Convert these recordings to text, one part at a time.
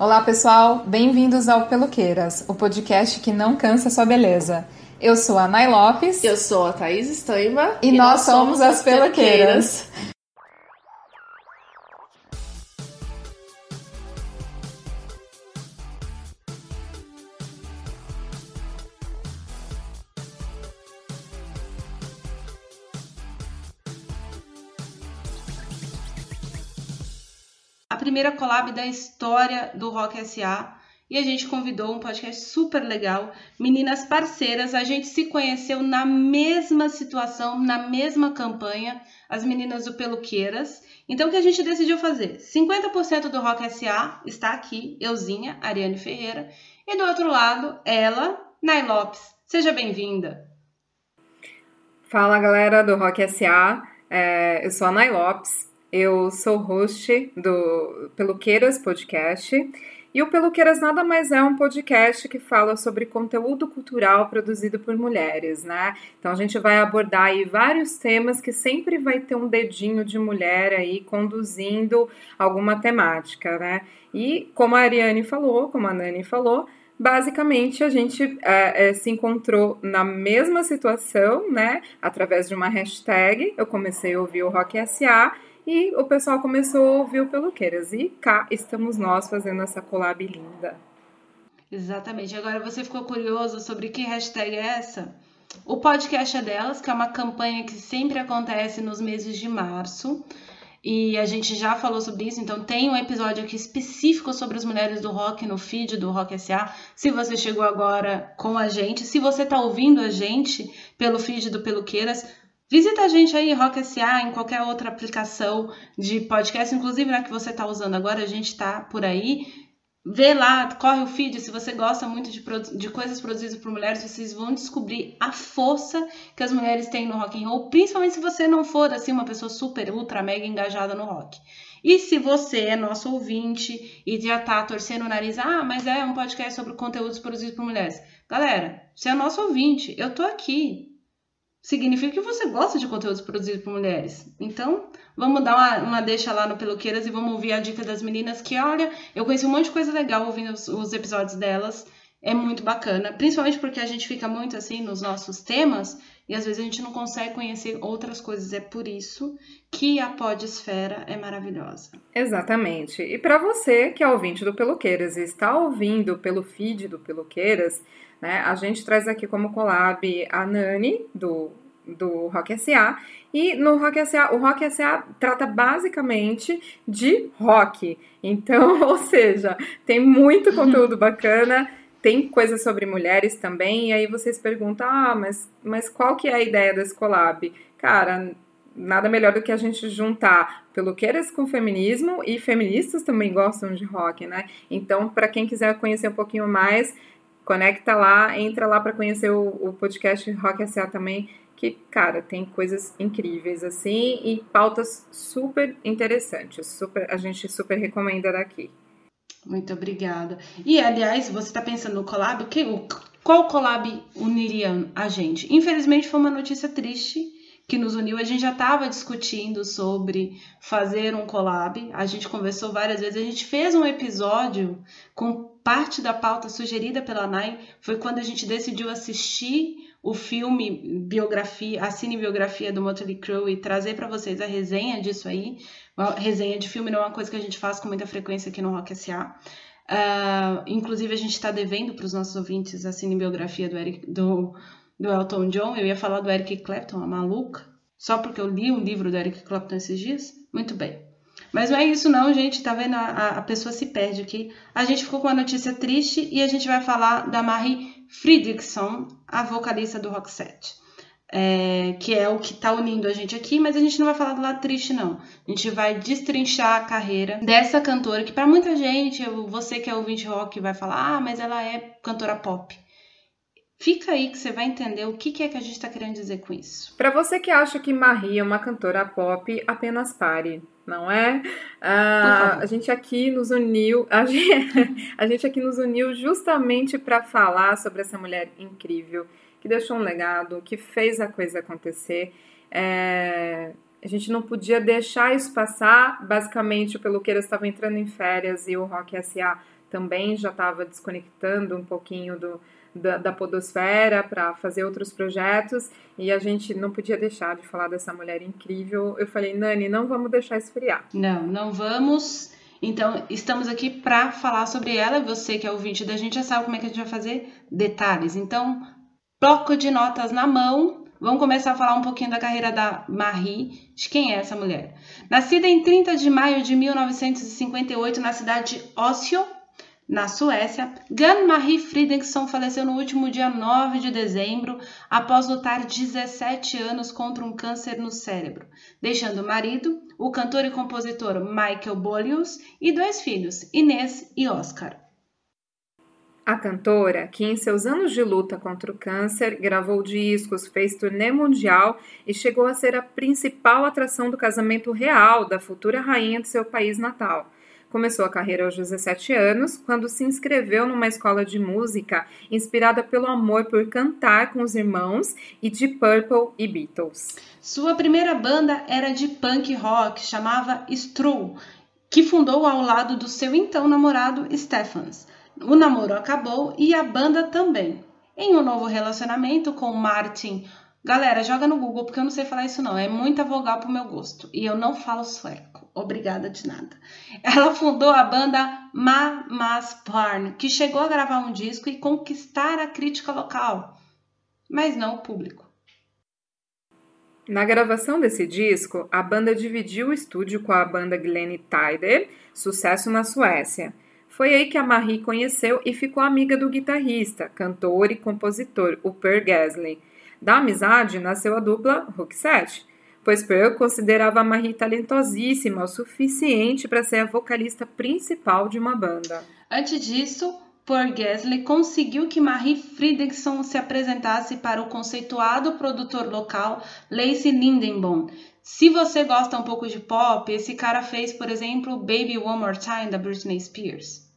Olá, pessoal. Bem-vindos ao Peluqueiras, o podcast que não cansa sua beleza. Eu sou a Nay Lopes. Eu sou a Thaís Estaima. E, e nós, nós, somos as Peluqueiras. Peluqueiras. Primeira collab da história do Rock SA e a gente convidou um podcast super legal, meninas parceiras. A gente se conheceu na mesma situação, na mesma campanha, as meninas do Peluqueiras. Então, o que a gente decidiu fazer? 50% do Rock SA está aqui, euzinha, Ariane Ferreira, e do outro lado, ela, Nay Lopes. Seja bem-vinda. Fala, galera do Rock SA. É, eu sou a Nay Lopes. Eu sou host do Peluqueiras Podcast. E o Peluqueiras nada mais é um podcast que fala sobre conteúdo cultural produzido por mulheres, né? Então a gente vai abordar aí vários temas que sempre vai ter um dedinho de mulher aí conduzindo alguma temática, né? E como a Ariane falou, como a Nani falou, basicamente a gente é, é, se encontrou na mesma situação, né? Através de uma hashtag, eu comecei a ouvir o Rock SA e o pessoal começou a ouvir o Peluqueiras. E cá estamos nós fazendo essa collab linda. Exatamente. Agora você ficou curioso sobre que hashtag é essa? O podcast é delas, que é uma campanha que sempre acontece nos meses de março. E a gente já falou sobre isso, então tem um episódio aqui específico sobre as mulheres do rock no feed do Rock SA. Se você chegou agora com a gente, se você está ouvindo a gente pelo feed do Peluqueiras, Visita a gente aí, Rock SA, em qualquer outra aplicação de podcast, inclusive na que você está usando agora, a gente está por aí. Vê lá, corre o feed, se você gosta muito de, de coisas produzidas por mulheres, vocês vão descobrir a força que as mulheres têm no rock and roll, principalmente se você não for assim uma pessoa super, ultra, mega engajada no rock. E se você é nosso ouvinte e já tá torcendo o nariz, ah, mas é um podcast sobre conteúdos produzidos por mulheres. Galera, você é nosso ouvinte, eu tô aqui, significa que você gosta de conteúdos produzidos por mulheres. Então, vamos dar uma, uma deixa lá no Peluqueiras e vamos ouvir a dica das meninas que, olha, eu conheci um monte de coisa legal ouvindo os, os episódios delas. É muito bacana, principalmente porque a gente fica muito assim nos nossos temas e às vezes a gente não consegue conhecer outras coisas. É por isso que a podesfera é maravilhosa. Exatamente. E para você que é ouvinte do Peluqueiras e está ouvindo pelo feed do Peluqueiras, né? A gente traz aqui como collab a Nani, do, do Rock SA, e no Rock SA, o Rock SA trata basicamente de rock. Então, ou seja, tem muito conteúdo bacana, tem coisas sobre mulheres também, e aí vocês perguntam, ah, mas, mas qual que é a ideia desse collab? Cara, nada melhor do que a gente juntar peluqueiras com feminismo e feministas também gostam de rock, né? Então, para quem quiser conhecer um pouquinho mais, conecta lá, entra lá para conhecer o, o podcast Rock SA também, que, cara, tem coisas incríveis assim e pautas super interessantes. Super, a gente super recomenda daqui. Muito obrigada. E, aliás, você está pensando no collab? Que, qual collab uniria a gente? Infelizmente, foi uma notícia triste que nos uniu. A gente já estava discutindo sobre fazer um collab. A gente conversou várias vezes. A gente fez um episódio com parte da pauta sugerida pela Nai foi quando a gente decidiu assistir o filme biografia, a cinebiografia do Motley Crue e trazer para vocês a resenha disso aí. Uma resenha de filme não é uma coisa que a gente faz com muita frequência aqui no Rock SA. Uh, ah, inclusive, a gente está devendo para os nossos ouvintes a cinebiografia do, Eric, do, do Elton John. Eu ia falar do Eric Clapton, a maluca, só porque eu li um livro do Eric Clapton esses dias. Muito bem. Mas não é isso não, gente. Tá vendo? A, a pessoa se perde aqui. A gente ficou com uma notícia triste e a gente vai falar da Marie Fredriksson, a vocalista do Roxette. É, que é o que está unindo a gente aqui, mas a gente não vai falar do lado triste, não. A gente vai destrinchar a carreira dessa cantora, que para muita gente, você que é ouvinte rock, vai falar, ah, mas ela é cantora pop. Fica aí que você vai entender o que é que a gente está querendo dizer com isso. Para você que acha que Marie é uma cantora pop, apenas pare não é? Ah, a gente aqui nos uniu, a gente, a gente aqui nos uniu justamente para falar sobre essa mulher incrível que deixou um legado, que fez a coisa acontecer. É, a gente não podia deixar isso passar. Basicamente, o Peluqueira estava entrando em férias e o Rock SA também já estava desconectando um pouquinho do, da, da podosfera para fazer outros projetos e a gente não podia deixar de falar dessa mulher incrível. Eu falei, Nani, não vamos deixar esfriar. Não, não vamos. Então, estamos aqui para falar sobre ela. Você que é ouvinte da gente já sabe como é que a gente vai fazer detalhes. Então, bloco de notas na mão. Vamos começar a falar um pouquinho da carreira da Marie, de quem é essa mulher. Nascida em 30 de maio de 1958 na cidade de Oslo, na Suécia, Gun Marie Fridriksson faleceu no último dia 9 de dezembro após lutar 17 anos contra um câncer no cérebro, deixando o marido, o cantor e compositor Michael Bolius, e dois filhos, Inês e Oscar. A cantora, que em seus anos de luta contra o câncer gravou discos, fez turnê mundial e chegou a ser a principal atração do casamento real da futura rainha de seu país natal Começou a carreira aos 17 anos, quando se inscreveu numa escola de música inspirada pelo amor por cantar com os irmãos e de Purple e Beatles. Sua primeira banda era de punk rock, chamava Stru, que fundou ao lado do seu então namorado Stephens. O namoro acabou e a banda também. Em um novo relacionamento com Martin Galera, joga no Google porque eu não sei falar isso não. É muita vogal pro meu gosto. E eu não falo sueco. Obrigada de nada. Ela fundou a banda Mamas Porn, que chegou a gravar um disco e conquistar a crítica local, mas não o público. Na gravação desse disco, a banda dividiu o estúdio com a banda Glenn Tider, sucesso na Suécia. Foi aí que a Marie conheceu e ficou amiga do guitarrista, cantor e compositor, o Per Gessle da amizade nasceu a dupla Roxette, pois Pearl considerava Marie talentosíssima o suficiente para ser a vocalista principal de uma banda. Antes disso, Paul Gessle conseguiu que Marie Fredriksson se apresentasse para o conceituado produtor local Lacey Lindenbaum. Se você gosta um pouco de pop, esse cara fez, por exemplo, Baby One More Time da Britney Spears.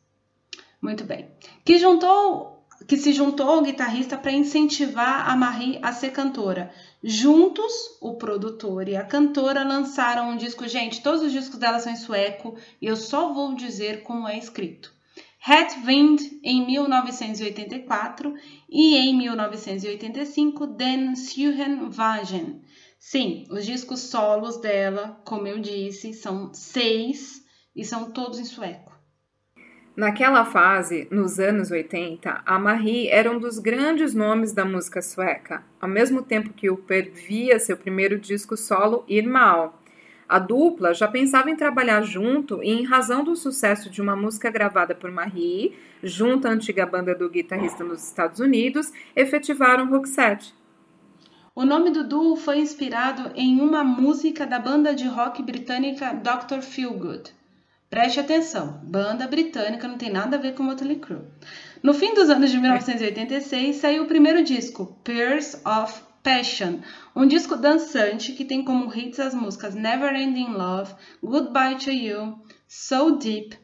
Muito bem. Que juntou que se juntou ao guitarrista para incentivar a Marie a ser cantora. Juntos, o produtor e a cantora lançaram um disco. Gente, todos os discos dela são em sueco e eu só vou dizer como é escrito. Het Wind em 1984 e em 1985 Den Suhen Wagen. Sim, os discos solos dela, como eu disse, são seis e são todos em sueco. Naquela fase, nos anos 80, a Marie era um dos grandes nomes da música sueca, ao mesmo tempo que o Per via seu primeiro disco solo Irmal. A dupla já pensava em trabalhar junto e, em razão do sucesso de uma música gravada por Marie, junto à antiga banda do guitarrista nos Estados Unidos, efetivaram Roxette. O nome do duo foi inspirado em uma música da banda de rock britânica Dr. Feelgood. Preste atenção, banda britânica não tem nada a ver com Motley Crue. No fim dos anos de 1986 saiu o primeiro disco, Pears of Passion, um disco dançante que tem como hits as músicas Never Ending Love, Goodbye to You, So Deep.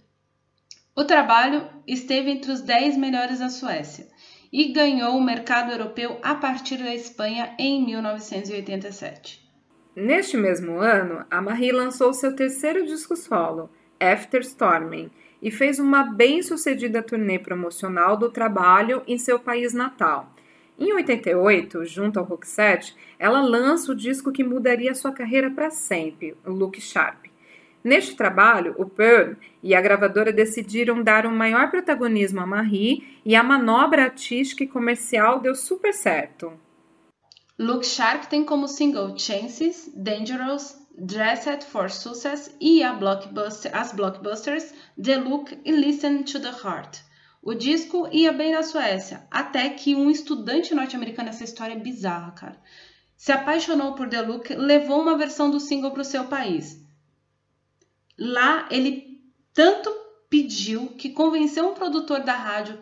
O trabalho esteve entre os 10 melhores da Suécia e ganhou o mercado europeu a partir da Espanha em 1987. Neste mesmo ano, a Marie lançou seu terceiro disco solo, After Storming e fez uma bem-sucedida turnê promocional do trabalho em seu país natal. Em 88, junto ao Roxette, ela lança o disco que mudaria sua carreira para sempre, o Look Sharp. Neste trabalho, o Pearl e a gravadora decidiram dar um maior protagonismo a Marie e a manobra artística e comercial deu super certo. Look Sharp tem como single Chances, Dangerous, Dressed for Success e blockbuster, as blockbusters The Look e Listen to the Heart. O disco ia bem na Suécia, até que um estudante norte-americano, essa história é bizarra, cara, se apaixonou por The Look, levou uma versão do single para o seu país. Lá ele tanto pediu que convenceu um produtor da rádio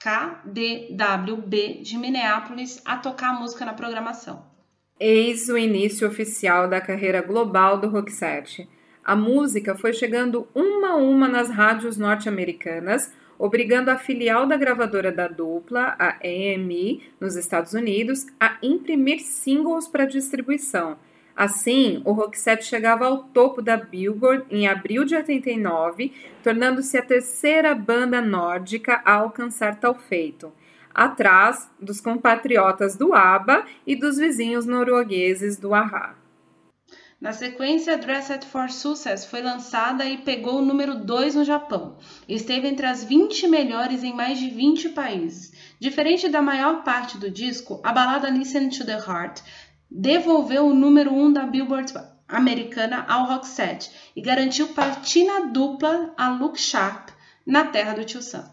KDWB de Minneapolis a tocar a música na programação. Eis o início oficial da carreira global do Roxette. A música foi chegando uma a uma nas rádios norte-americanas, obrigando a filial da gravadora da dupla, a EMI, nos Estados Unidos, a imprimir singles para distribuição. Assim, o Roxette chegava ao topo da Billboard em abril de 89, tornando-se a terceira banda nórdica a alcançar tal feito, atrás dos compatriotas do ABBA e dos vizinhos noruegueses do Ahá. Na sequência, Dressed for Success foi lançada e pegou o número 2 no Japão. Esteve entre as 20 melhores em mais de 20 países. Diferente da maior parte do disco, a balada Listen to the Heart devolveu o número 1 um da Billboard americana ao Roxette e garantiu platina dupla a Look Sharp na terra do Tio Sam.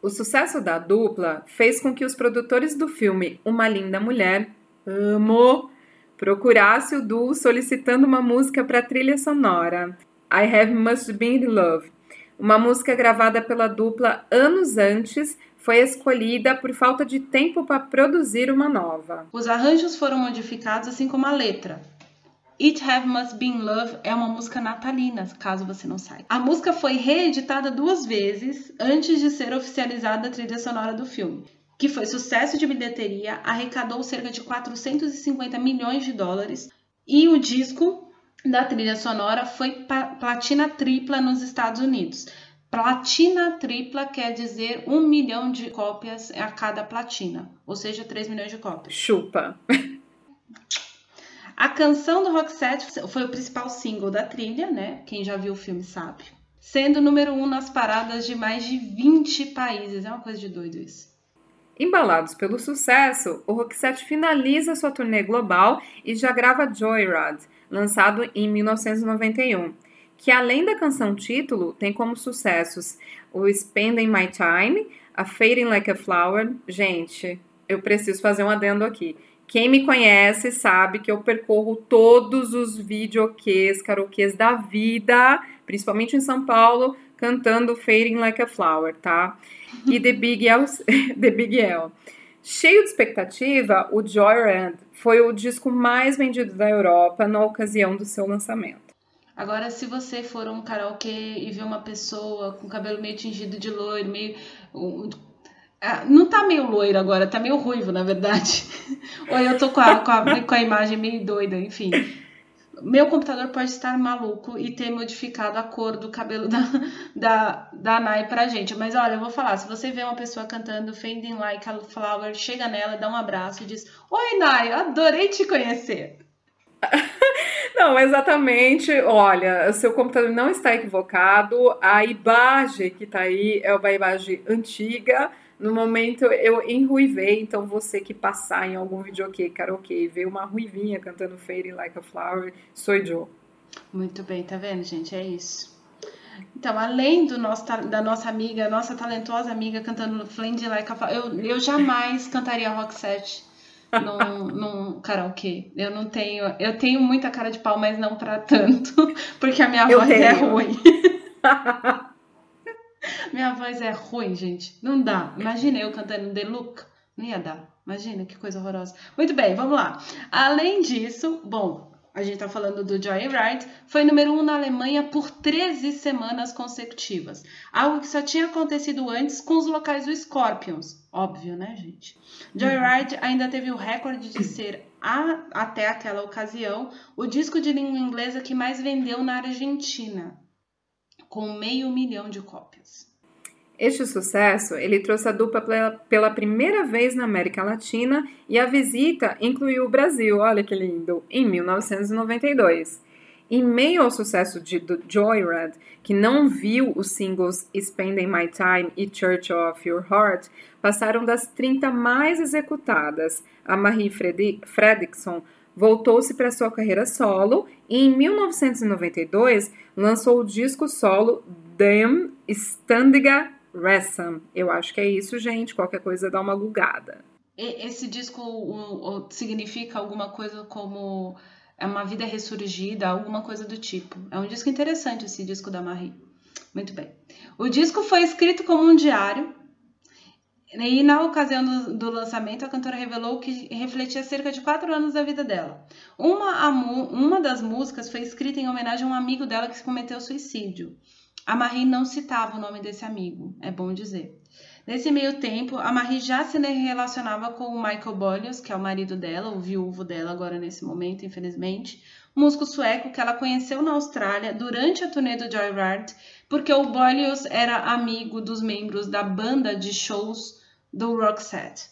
O sucesso da dupla fez com que os produtores do filme Uma Linda Mulher, amo, procurasse o duo solicitando uma música para a trilha sonora, I Have Must Been in Love. Uma música gravada pela dupla anos antes, foi escolhida por falta de tempo para produzir uma nova. Os arranjos foram modificados, assim como a letra. It Have Must Been Love é uma música natalina, caso você não saiba. A música foi reeditada duas vezes antes de ser oficializada a trilha sonora do filme que foi sucesso de bilheteria, arrecadou cerca de 450 milhões de dólares e o disco da trilha sonora foi platina tripla nos Estados Unidos. Platina tripla quer dizer um milhão de cópias a cada platina, ou seja, 3 milhões de cópias. Chupa! A canção do Roxette foi o principal single da trilha, né? Quem já viu o filme sabe. Sendo número um nas paradas de mais de 20 países. É uma coisa de doido isso. Embalados pelo sucesso, o Roxette finaliza sua turnê global e já grava Joyride, lançado em 1991, que além da canção título, tem como sucessos o Spending My Time, a Fading Like a Flower. Gente, eu preciso fazer um adendo aqui. Quem me conhece sabe que eu percorro todos os videoquês, karaokês da vida, principalmente em São Paulo, cantando Fading Like a Flower, tá? E The Big L, The Big L. Cheio de expectativa, o Joyride foi o disco mais vendido da Europa na ocasião do seu lançamento. Agora, se você for um karaokê e ver uma pessoa com cabelo meio tingido de loiro, meio. Ah, não tá meio loiro agora, tá meio ruivo, na verdade. Ou eu tô com a, com a, com a imagem meio doida, enfim. Meu computador pode estar maluco e ter modificado a cor do cabelo da, da, da Nai pra gente. Mas olha, eu vou falar: se você vê uma pessoa cantando Fading Like a Flower, chega nela, dá um abraço e diz: Oi, Nai, adorei te conhecer. Não, exatamente. Olha, seu computador não está equivocado. A imagem que está aí é uma imagem antiga no momento eu enruivei, então você que passar em algum videokê, karaokê, ver uma ruivinha cantando Fading Like a Flower, sou eu. Muito bem, tá vendo, gente? É isso. Então, além do nosso, da nossa amiga, nossa talentosa amiga cantando Fading Like a Flower, eu, eu jamais cantaria Roxette num, num karaokê. Eu não tenho. Eu tenho muita cara de pau, mas não para tanto, porque a minha eu voz é tenho. é ruim. Minha voz é ruim, gente. Não dá. Imagina eu cantando The Look. Não ia dar. Imagina que coisa horrorosa. Muito bem, vamos lá. Além disso, bom, a gente tá falando do Joyride, foi número 1 um na Alemanha por 13 semanas consecutivas. Algo que só tinha acontecido antes com os locais do Scorpions. Óbvio, né, gente? Joyride ainda teve o recorde de ser, a, até aquela ocasião, o disco de língua inglesa que mais vendeu na Argentina com meio milhão de cópias. Este sucesso ele trouxe a dupla pela, primeira vez na América Latina e a visita incluiu o Brasil, olha que lindo, em 1992. Em meio ao sucesso de do Joyride, que não viu os singles Spending My Time e Church of Your Heart, passaram das 30 mais executadas. A Marie Fredriksson voltou-se para sua carreira solo e em 1992 lançou o disco solo Dem Standiga Ressam. Eu acho que é isso, gente. Qualquer coisa dá uma gulgada. Esse disco significa alguma coisa como é uma vida ressurgida, alguma coisa do tipo. É um disco interessante esse disco da Marie. Muito bem. O disco foi escrito como um diário e na ocasião do, lançamento, a cantora revelou que refletia cerca de quatro anos da vida dela. Uma, uma das músicas foi escrita em homenagem a um amigo dela que cometeu suicídio. a Marie não citava o nome desse amigo, é bom dizer. Nesse meio tempo, a Marie já se relacionava com o Michael Bollius, que é o marido dela, o viúvo dela agora nesse momento, infelizmente, músico sueco que ela conheceu na Austrália durante a turnê do Joyride, porque o Bollius era amigo dos membros da banda de shows do Roxette.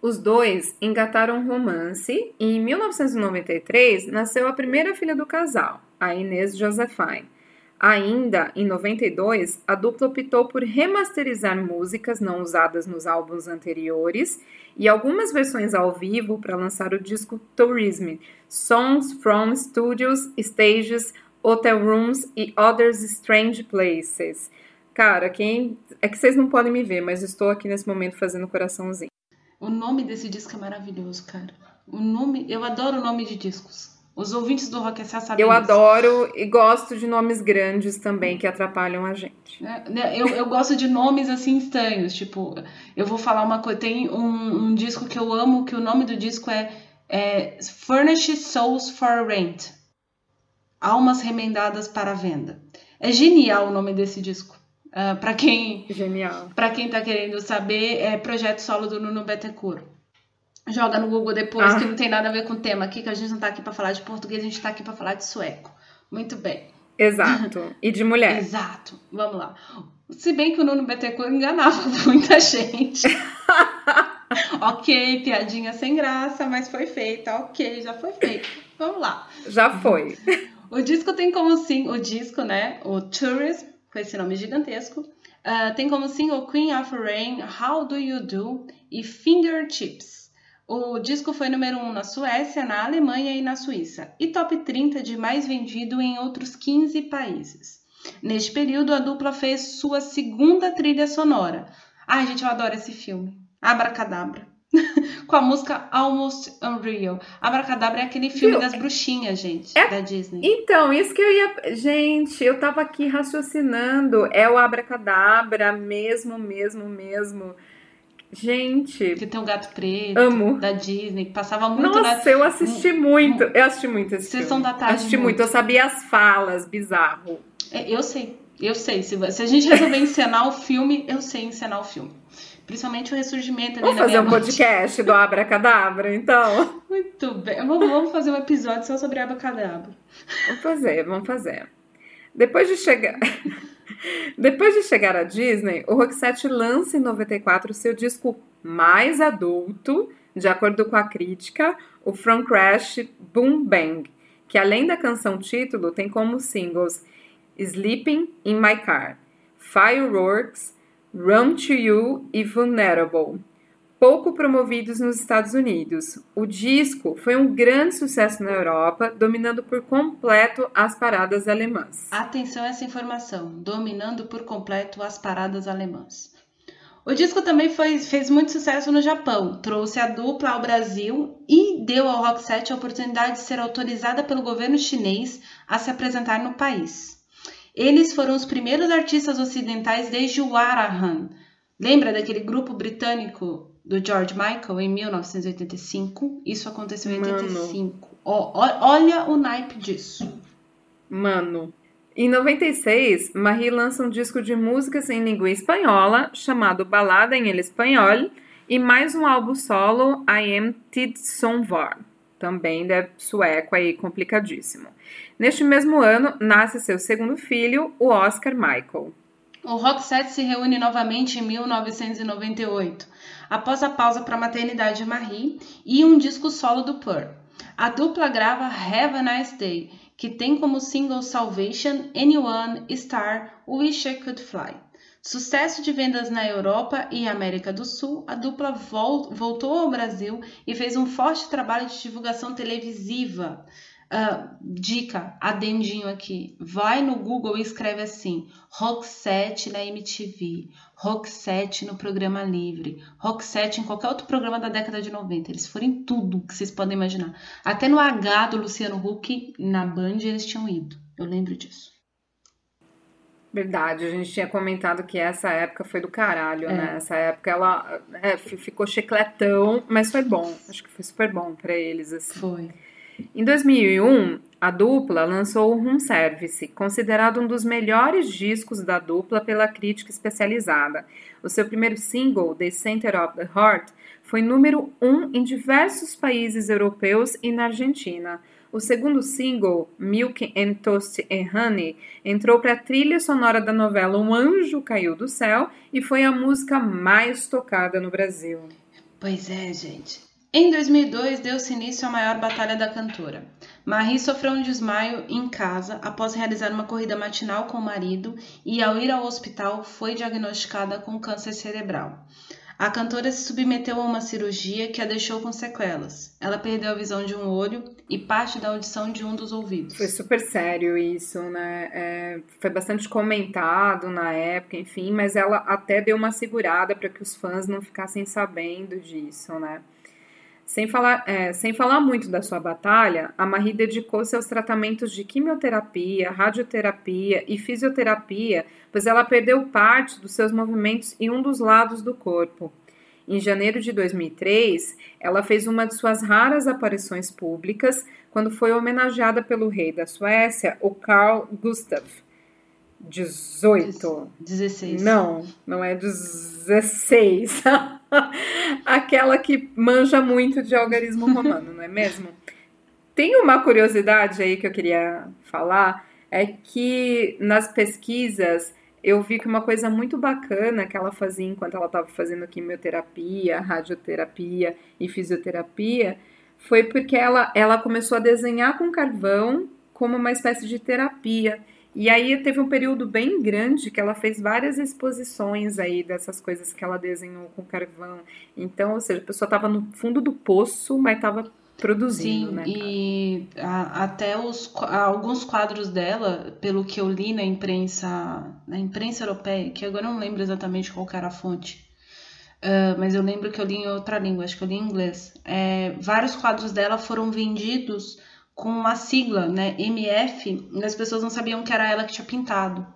Os dois engataram um romance e em 1993 nasceu a primeira filha do casal, a Inês Josephine. Ainda em 92, a dupla optou por remasterizar músicas não usadas nos álbuns anteriores e algumas versões ao vivo para lançar o disco Tourism, Songs from Studios, Stages, Hotel Rooms e Others Strange Places. Cara, quem é que vocês não podem me ver, mas estou aqui nesse momento fazendo coraçãozinho. O nome desse disco é maravilhoso, cara. O nome, eu adoro o nome de discos. Os ouvintes do Rock S.A. sabem Eu isso. adoro e gosto de nomes grandes também que atrapalham a gente. É, né, eu, eu gosto de nomes assim estranhos. Tipo, eu vou falar uma coisa. Tem um, um disco que eu amo, que o nome do disco é, é Furnished Souls for Rent. Almas Remendadas para Venda. É genial o nome desse disco. Uh, ah, para quem. Para quem tá querendo saber, é projeto solo do Nuno Bettencourt. Joga no Google depois, ah. que não tem nada a ver com o tema aqui, que a gente não tá aqui para falar de português, a gente tá aqui para falar de sueco. Muito bem. Exato. E de mulher. Exato. Vamos lá. Se bem que o Nuno Bettencourt enganava muita gente. ok, piadinha sem graça, mas foi feita. Ok, já foi feita. Vamos lá. Já foi. O disco tem como sim, o disco, né? O Tourism com esse nome gigantesco. Uh, tem como single Queen of Rain, How Do You Do e Fingertips. O disco foi número 1 um na Suécia, na Alemanha e na Suíça, e top 30 de mais vendido em outros 15 países. Neste período, a dupla fez sua segunda trilha sonora. Ai, gente, eu adoro esse filme. Abracadabra. com a música Almost Unreal. Abracadabra é aquele filme Viu? das bruxinhas, gente, é... da Disney. Então, isso que eu ia. Gente, eu tava aqui raciocinando. É o Abracadabra mesmo, mesmo, mesmo. Gente. Que tem um gato preto. Amo. Da Disney, que passava muito Nossa, eu assisti muito. Eu assisti muito esse Sessão filme. da tarde. Assisti muito. muito. Eu sabia as falas, bizarro. É, eu sei. Eu sei. Se, se a gente resolver encenar o filme, eu sei encenar o filme. Principalmente o ressurgimento ali Vamos fazer um podcast do Abracadabra, então? Muito bem. Vamos fazer um episódio só sobre Abracadabra. Vamos fazer, vamos fazer. Depois de chegar... Depois de chegar à Disney, o Roxette lança em 94 seu disco mais adulto, de acordo com a crítica, o From Crash Boom Bang, que além da canção título tem como singles Sleeping in My Car, Fireworks, Run to You e Vulnerable, pouco promovidos nos Estados Unidos. O disco foi um grande sucesso na Europa, dominando por completo as paradas alemãs. Atenção a essa informação, dominando por completo as paradas alemãs. O disco também foi, fez muito sucesso no Japão, trouxe a dupla ao Brasil e deu ao Roxette a oportunidade de ser autorizada pelo governo chinês a se apresentar no país. Eles foram os primeiros artistas ocidentais desde o Arahan. Lembra daquele grupo britânico do George Michael em 1985? Isso aconteceu em Mano. 85. Oh, olha o naipe disso. Mano. Em 96, Marie lança um disco de músicas em língua espanhola chamado Balada em El Espanhol e mais um álbum solo, I Am Tid Sonvar, também de sueco aí complicadíssimo. Neste mesmo ano, nasce seu segundo filho, o Oscar Michael. O Roxette se reúne novamente em 1998, após a pausa para a maternidade de Marie e um disco solo do Pearl. A dupla grava Have a Nice Day, que tem como single Salvation, Anyone, Star, Wish I Could Fly. Sucesso de vendas na Europa e América do Sul, a dupla voltou ao Brasil e fez um forte trabalho de divulgação televisiva. Uh, dica, adendinho aqui. Vai no Google e escreve assim: 7 na MTV, 7 no Programa Livre, 7 em qualquer outro programa da década de 90. Eles foram em tudo que vocês podem imaginar. Até no H do Luciano Huck, na Band, eles tinham ido. Eu lembro disso. Verdade, a gente tinha comentado que essa época foi do caralho, é. né? Essa época ela é, ficou chicletão, mas foi bom. Acho que foi super bom para eles, assim. Foi. Em 2001, a dupla lançou o Room Service, considerado um dos melhores discos da dupla pela crítica especializada. O seu primeiro single, The Center of the Heart, foi número 1 um em diversos países europeus e na Argentina. O segundo single, Milk and Toast and Honey, entrou para a trilha sonora da novela Um Anjo Caiu do Céu e foi a música mais tocada no Brasil. Pois é, gente. Em 2002, deu-se início à maior batalha da cantora. Marie sofreu um desmaio em casa após realizar uma corrida matinal com o marido e, ao ir ao hospital, foi diagnosticada com câncer cerebral. A cantora se submeteu a uma cirurgia que a deixou com sequelas. Ela perdeu a visão de um olho e parte da audição de um dos ouvidos. Foi super sério isso, né? É, foi bastante comentado na época, enfim, mas ela até deu uma segurada para que os fãs não ficassem sabendo disso, né? Sem falar, é, sem falar muito da sua batalha, a Marie dedicou-se aos tratamentos de quimioterapia, radioterapia e fisioterapia, pois ela perdeu parte dos seus movimentos em um dos lados do corpo. Em janeiro de 2003, ela fez uma de suas raras aparições públicas quando foi homenageada pelo rei da Suécia, o Carl Gustaf. 18. 16. Não, não é 16. Aquela que manja muito de algarismo romano, não é mesmo? Tem uma curiosidade aí que eu queria falar, é que nas pesquisas eu vi que uma coisa muito bacana que ela fazia enquanto ela estava fazendo quimioterapia, radioterapia e fisioterapia foi porque ela, ela começou a desenhar com carvão como uma espécie de terapia. E aí teve um período bem grande que ela fez várias exposições aí dessas coisas que ela desenhou com carvão. Então, ou seja, a pessoa estava no fundo do poço, mas estava produzindo, Sim, né? E a, até os, alguns quadros dela, pelo que eu li na imprensa, na imprensa europeia, que agora eu não lembro exatamente qual era a fonte, uh, mas eu lembro que eu li em outra língua, acho que eu li em inglês. É, vários quadros dela foram vendidos com a sigla, né, MF, e as pessoas não sabiam que era ela que tinha pintado.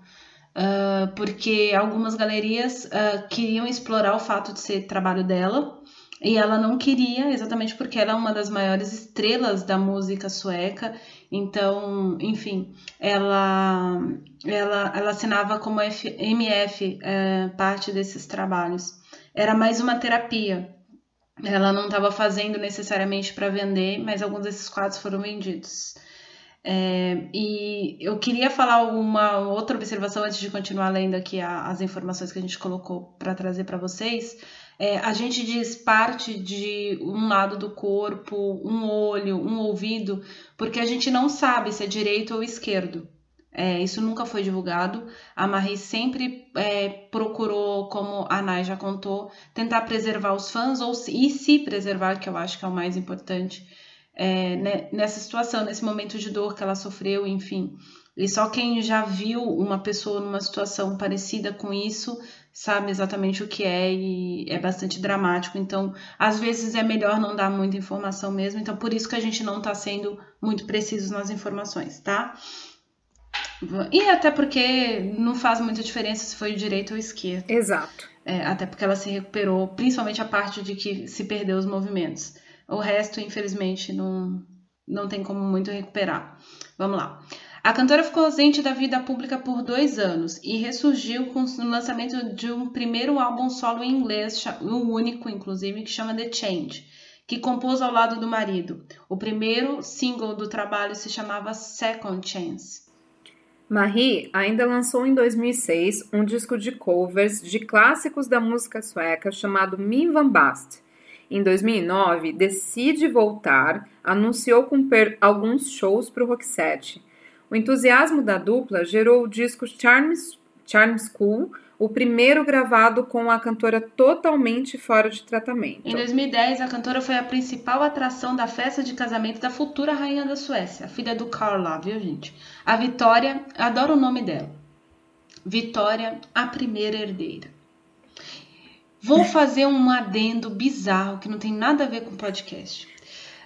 Uh, porque algumas galerias uh, queriam explorar o fato de ser trabalho dela e ela não queria, exatamente porque ela é uma das maiores estrelas da música sueca. Então, enfim, ela ela, ela assinava como F, MF uh, parte desses trabalhos. Era mais uma terapia, ela não estava fazendo necessariamente para vender, mas alguns desses quadros foram vendidos. É, e eu queria falar uma outra observação antes de continuar lendo aqui a, as informações que a gente colocou para trazer para vocês. É, a gente diz parte de um lado do corpo, um olho, um ouvido, porque a gente não sabe se é direito ou esquerdo. É, isso nunca foi divulgado. A Marie sempre é, procurou, como a Nai já contou, tentar preservar os fãs ou e se preservar, que eu acho que é o mais importante é, né, nessa situação, nesse momento de dor que ela sofreu, enfim. E só quem já viu uma pessoa numa situação parecida com isso sabe exatamente o que é e é bastante dramático. Então, às vezes é melhor não dar muita informação mesmo. Então, por isso que a gente não está sendo muito preciso nas informações, tá? E até porque não faz muita diferença se foi direita ou esquerda. Exato. É, até porque ela se recuperou, principalmente a parte de que se perdeu os movimentos. O resto, infelizmente, não, não tem como muito recuperar. Vamos lá. A cantora ficou ausente da vida pública por dois anos e ressurgiu com o lançamento de um primeiro álbum solo em inglês, o único, inclusive, que chama The Change, que compôs ao lado do marido. O primeiro single do trabalho se chamava Second Chance. Marie ainda lançou em 2006 um disco de covers de clássicos da música sueca chamado Min Van Bast. Em 2009, decide voltar, anunciou cumprir alguns shows para o Roxette. O entusiasmo da dupla gerou o disco Charms, Charm School, o primeiro gravado com a cantora totalmente fora de tratamento. Em 2010, a cantora foi a principal atração da festa de casamento da futura rainha da Suécia, filha do Carla, viu, gente? A Vitória, adoro o nome dela. Vitória, a primeira herdeira. Vou fazer um adendo bizarro que não tem nada a ver com podcast.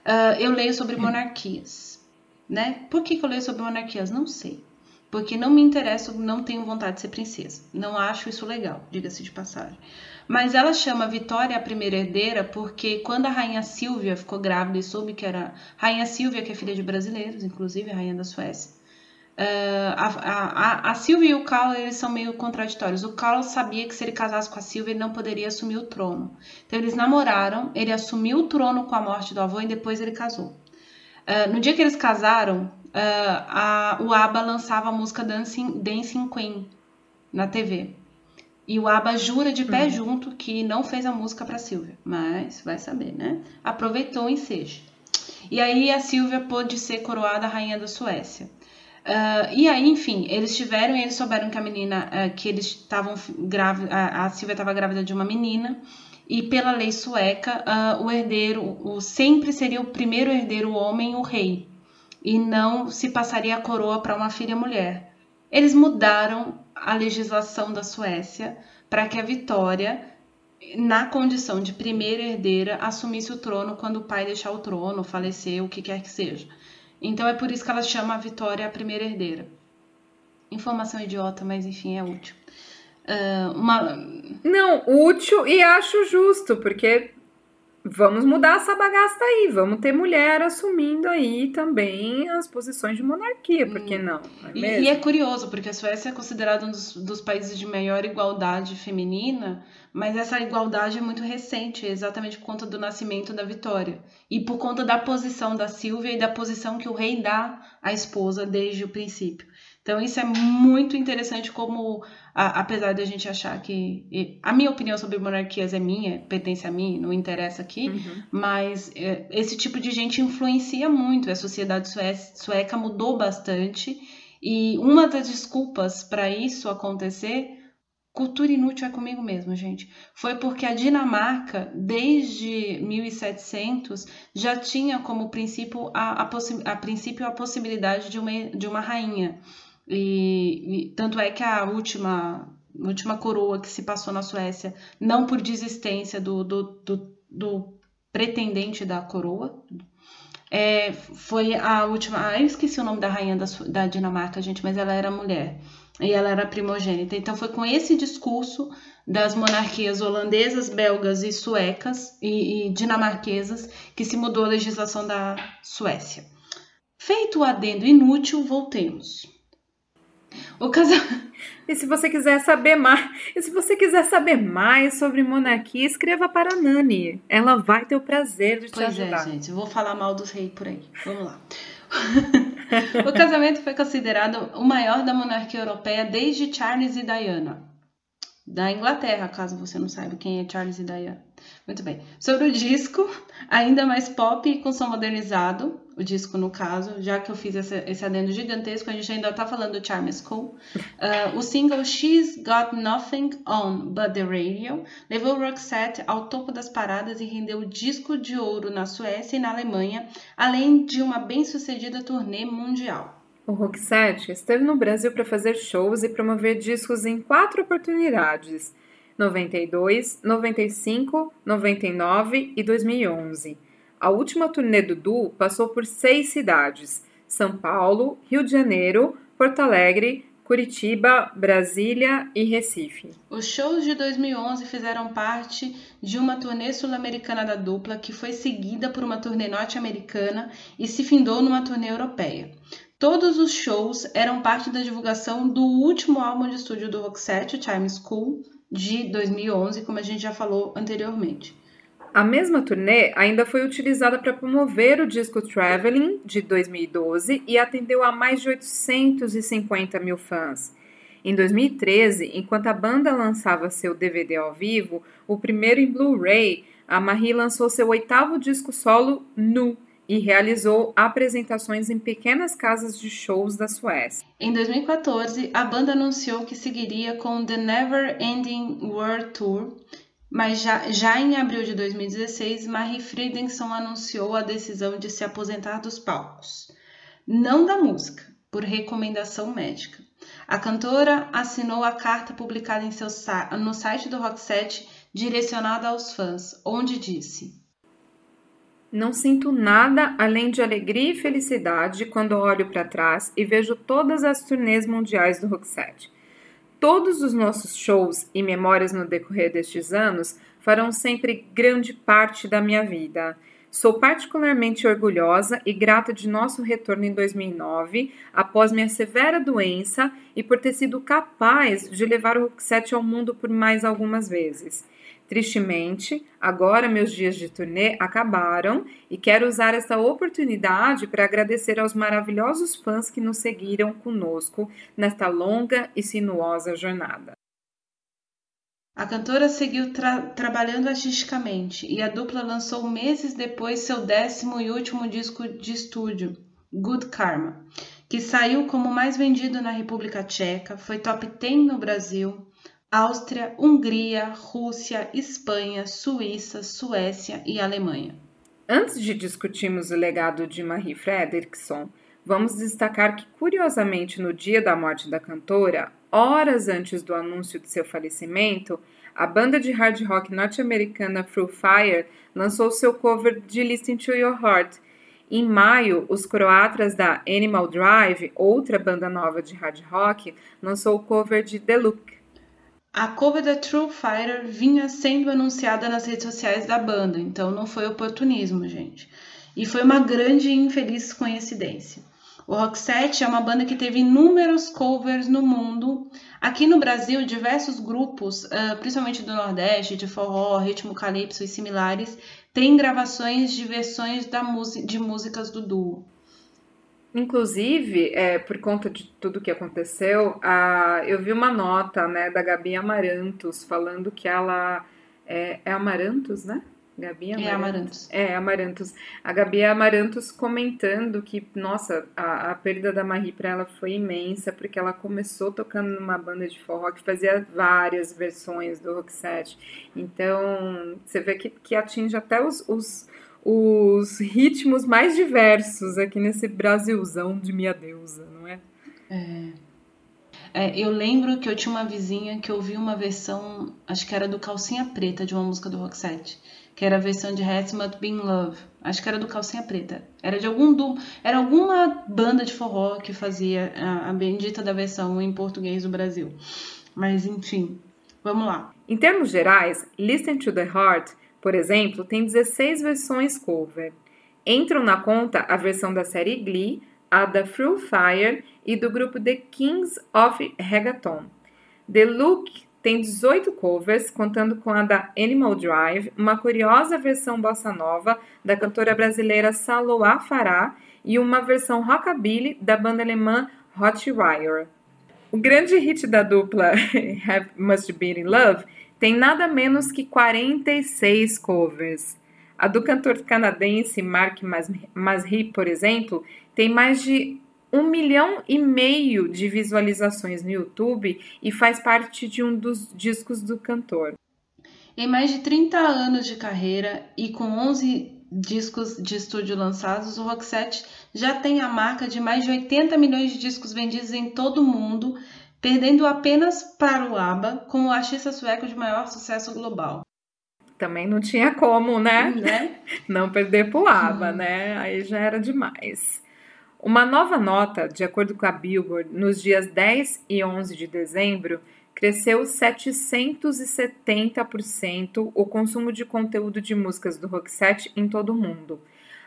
Uh, eu leio sobre monarquias, né? Por que, que eu leio sobre monarquias? Não sei. porque não me interessa, não tenho vontade de ser princesa. Não acho isso legal, diga-se de passagem. Mas ela chama Vitória a primeira herdeira porque quando a rainha Silvia ficou grávida e soube que era rainha Silvia, que é filha de brasileiros, inclusive a rainha da Suécia. Uh, a, a, a, Silvia e o Carlos eles são meio contraditórios. O Carlos sabia que se ele casasse com a Silvia ele não poderia assumir o trono. Então eles namoraram, ele assumiu o trono com a morte do avô e depois ele casou. Uh, no dia que eles casaram, uh, a, o ABBA lançava a música Dancing, Dancing Queen na TV. E o ABBA jura de pé uhum. junto que não fez a música para Silvia, mas vai saber, né? Aproveitou o ensejo. E aí a Silvia pôde ser coroada rainha da Suécia. Uh, e aí, enfim, eles tiveram e eles souberam que a menina, uh, que eles estavam grávida, a, Silvia estava grávida de uma menina, e pela lei sueca, uh, o herdeiro, o, sempre seria o primeiro herdeiro o homem, o rei, e não se passaria a coroa para uma filha mulher. Eles mudaram a legislação da Suécia para que a Vitória, na condição de primeira herdeira, assumisse o trono quando o pai deixar o trono, falecer, o que quer que seja. Então é por isso que ela chama a Vitória a primeira herdeira. Informação idiota, mas enfim, é útil. Uh, uma... Não, útil e acho justo, porque vamos mudar essa bagaça aí, vamos ter mulher assumindo aí também as posições de monarquia, por que hum. não? não é e, e, é curioso, porque a Suécia é considerada um dos, dos, países de maior igualdade feminina, mas essa igualdade é muito recente, exatamente por conta do nascimento da Vitória e por conta da posição da Silvia e da posição que o rei dá à esposa desde o princípio. Então isso é muito interessante como, a, apesar de a gente achar que... A minha opinião sobre monarquias é minha, pertence a mim, não interessa aqui, uhum. mas é, esse tipo de gente influencia muito. A sociedade sueca mudou bastante e uma das desculpas para isso acontecer Cultura inútil é comigo mesmo, gente. Foi porque a Dinamarca, desde 1700, já tinha como princípio a, a, a, princípio a possibilidade de uma, de uma rainha. E, e, tanto é que a última, última coroa que se passou na Suécia, não por desistência do, do, do, do pretendente da coroa, é, foi a última. Ah, eu esqueci o nome da rainha da, da Dinamarca, gente, mas ela era mulher e ela era primogênita. Então foi com esse discurso das monarquias holandesas, belgas e suecas e, e dinamarquesas que se mudou a legislação da Suécia. Feito o adendo inútil, voltemos. O casal. E se você quiser saber mais, e se você quiser saber mais sobre monarquia, escreva para a Nani. Ela vai ter o prazer de te pois ajudar. Pois é, gente. Eu vou falar mal dos reis por aí. Vamos lá. o casamento foi considerado o maior da monarquia europeia desde Charles e Diana. Da Inglaterra, caso você não saiba quem é Charles e Diana. Muito bem. Sobre o disco, ainda mais pop e com som modernizado, o disco no caso, já que eu fiz esse, adendo gigantesco, a gente ainda tá falando do Charm School. Uh, o single She's Got Nothing On But The Radio levou Roxette ao topo das paradas e rendeu disco de ouro na Suécia e na Alemanha, além de uma bem-sucedida turnê mundial. O Roxette esteve no Brasil para fazer shows e promover discos em quatro oportunidades: 92, 95, 99 e 2011. A última turnê do duo passou por seis cidades: São Paulo, Rio de Janeiro, Porto Alegre, Curitiba, Brasília e Recife. Os shows de 2011 fizeram parte de uma turnê sul-americana da dupla, que foi seguida por uma turnê norte-americana e se findou numa turnê europeia. Todos os shows eram parte da divulgação do último álbum de estúdio do Roxette, Time School, de 2011, como a gente já falou anteriormente. A mesma turnê ainda foi utilizada para promover o disco Traveling de 2012 e atendeu a mais de 850 mil fãs. Em 2013, enquanto a banda lançava seu DVD ao vivo, o primeiro em Blu-ray, a Marie lançou seu oitavo disco solo Nu e realizou apresentações em pequenas casas de shows da Suécia. Em 2014, a banda anunciou que seguiria com The Never Ending World Tour, mas já, já em abril de 2016, Marie Friedenson anunciou a decisão de se aposentar dos palcos. Não da música, por recomendação médica. A cantora assinou a carta publicada seu, no site do Roxette direcionada aos fãs, onde disse: Não sinto nada além de alegria e felicidade quando olho para trás e vejo todas as turnês mundiais do Roxette. Todos os nossos shows e memórias no decorrer destes anos farão sempre grande parte da minha vida. Sou particularmente orgulhosa e grata de nosso retorno em 2009, após minha severa doença e por ter sido capaz de levar o Roxette ao mundo por mais algumas vezes. Tristemente, agora meus dias de turnê acabaram e quero usar essa oportunidade para agradecer aos maravilhosos fãs que nos seguiram conosco nesta longa e sinuosa jornada. A cantora seguiu tra trabalhando artisticamente e a dupla lançou meses depois seu décimo e último disco de estúdio, Good Karma, que saiu como mais vendido na República Tcheca, foi top 10 no Brasil, Áustria, Hungria, Rússia, Espanha, Suíça, Suécia e Alemanha. Antes de discutirmos o legado de Marie Fredriksson, vamos destacar que, curiosamente, no dia da morte da cantora, horas antes do anúncio de seu falecimento, a banda de hard rock norte-americana Through Fire lançou seu cover de Listen to Your Heart. Em maio, os croatas da Animal Drive, outra banda nova de hard rock, lançou o cover de The Look. A cover da True Fighter vinha sendo anunciada nas redes sociais da banda, então não foi oportunismo, gente. E foi uma grande e infeliz coincidência. O Roxette é uma banda que teve inúmeros covers no mundo. Aqui no Brasil, diversos grupos, principalmente do Nordeste, de forró, ritmo calypso e similares, têm gravações de versões da de músicas do duo. Inclusive, é, por conta de tudo que aconteceu, a, eu vi uma nota né, da Gabi Amarantos falando que ela. É, é Amarantos, né? Gabi Amarantos. É Amarantos. É, Amarantos. A Gabi Amarantos comentando que, nossa, a, a perda da Marie para ela foi imensa, porque ela começou tocando numa banda de forró que fazia várias versões do Roxette. Então, você vê que, que atinge até os, os os ritmos mais diversos aqui nesse Brasilzão de minha deusa, não é? É. é? eu lembro que eu tinha uma vizinha que ouviu uma versão, acho que era do Calcinha Preta, de uma música do Roxette, que era a versão de Has Must Be in Love. Acho que era do Calcinha Preta. Era de algum do, era alguma banda de forró que fazia a, a bendita da versão em português do Brasil. Mas enfim, vamos lá. Em termos gerais, Listen to the Heart por exemplo, tem 16 versões cover. Entram na conta a versão da série Glee, a da Through Fire e do grupo The Kings of Reggaeton. The Look tem 18 covers, contando com a da Animal Drive, uma curiosa versão bossa nova da cantora brasileira Saloa Farah e uma versão rockabilly da banda alemã Hot Wire. O grande hit da dupla Have Must Be in Love tem nada menos que 46 covers. A do cantor canadense Mark Masri, por exemplo, tem mais de um milhão e meio de visualizações no YouTube e faz parte de um dos discos do cantor. Em mais de 30 anos de carreira e com 11 discos de estúdio lançados, o Roxette já tem a marca de mais de 80 milhões de discos vendidos em todo o mundo perdendo apenas para o ABBA como o artista sueco de maior sucesso global. Também não tinha como, né? né? não perder para o ABBA, hum. né? Aí já era demais. Uma nova nota, de acordo com a Billboard, nos dias 10 e 11 de dezembro, cresceu 770% o consumo de conteúdo de músicas do Roxette em todo o mundo.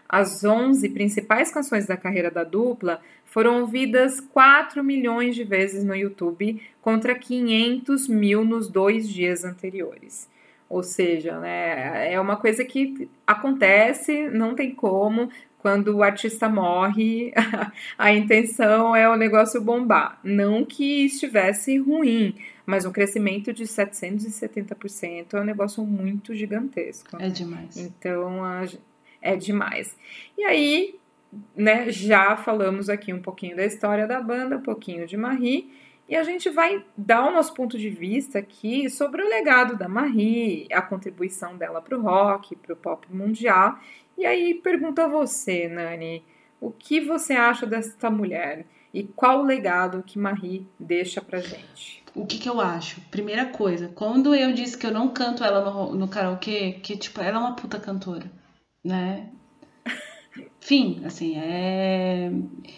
As 11 principais canções da carreira da dupla foram ouvidas 4 milhões de vezes no YouTube, contra 500 mil nos dois dias anteriores. Ou seja, né, é uma coisa que acontece, não tem como. Quando o artista morre, a intenção é o negócio bombar. Não que estivesse ruim, mas um crescimento de 770% é um negócio muito gigantesco. É demais. Então, é demais. E aí, né, já falamos aqui um pouquinho da história da banda, um pouquinho de Marie, e a gente vai dar o nosso ponto de vista aqui sobre o legado da Marie, a contribuição dela para o rock, para o pop mundial. E aí pergunto a você, Nani, o que você acha desta mulher e qual o legado que Marie deixa pra gente? O que, que eu acho? Primeira coisa, quando eu disse que eu não canto ela no, no karaokê, que tipo, ela é uma puta cantora, né? Fim, assim, é.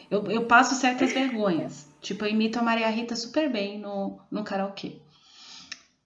Eu, eu passo certas vergonhas. Tipo, eu imito a Maria Rita super bem no, no karaokê.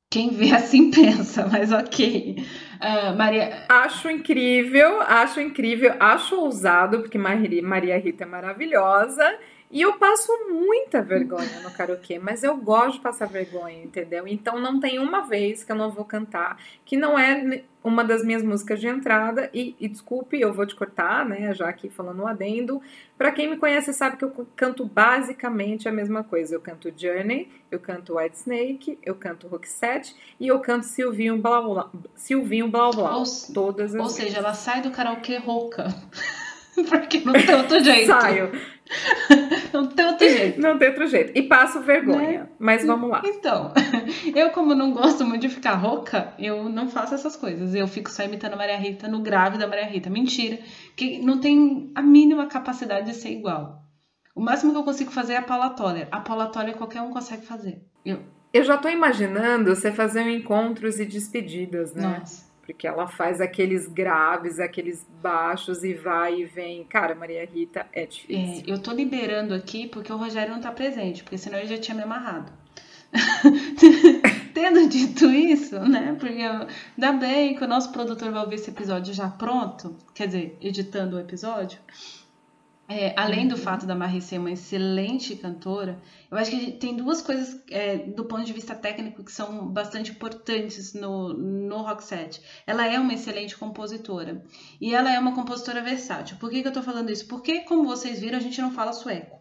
Quem vê assim pensa, mas ok. Uh, Maria... Acho incrível, acho incrível, acho ousado, porque Maria Rita é maravilhosa. E eu passo muita vergonha no karaokê, mas eu gosto de passar vergonha, entendeu? Então não tem uma vez que eu não vou cantar, que não é uma das minhas músicas de entrada. E, e desculpe, eu vou te cortar, né? Já aqui falando um adendo. Para quem me conhece sabe que eu canto basicamente a mesma coisa. Eu canto Journey, eu canto White Snake, eu canto Roxette e eu canto Silvinho Blau Blau. Silvinho Blau Blau. Ou, todas as Ou vezes. seja, ela sai do karaokê rouca. Porque não tem outro jeito. Saio. Não tem outro jeito. Não tem outro jeito. E passo vergonha. Né? Mas vamos lá. Então, eu, como não gosto muito de ficar rouca, eu não faço essas coisas. Eu fico só imitando a Maria Rita no grave da Maria Rita. Mentira. Que não tem a mínima capacidade de ser igual. O máximo que eu consigo fazer é a Paula Toller. A Paula Toller qualquer um consegue fazer. Eu, eu já tô imaginando você fazer encontros e despedidas, né? Nossa porque ela faz aqueles graves, aqueles baixos e vai e vem. Cara, Maria Rita é difícil. É, eu tô liberando aqui porque o Rogério não tá presente, porque senão ele já tinha me amarrado. Tendo dito isso, né? Porque ainda bem que o nosso produtor vai ouvir esse episódio já pronto, quer dizer, editando o episódio. É, além do uhum. fato da Marie ser uma excelente cantora, eu acho que tem duas coisas é, do ponto de vista técnico que são bastante importantes no, no rock set. Ela é uma excelente compositora e ela é uma compositora versátil. Por que, que eu tô falando isso? Porque, como vocês viram, a gente não fala sueco.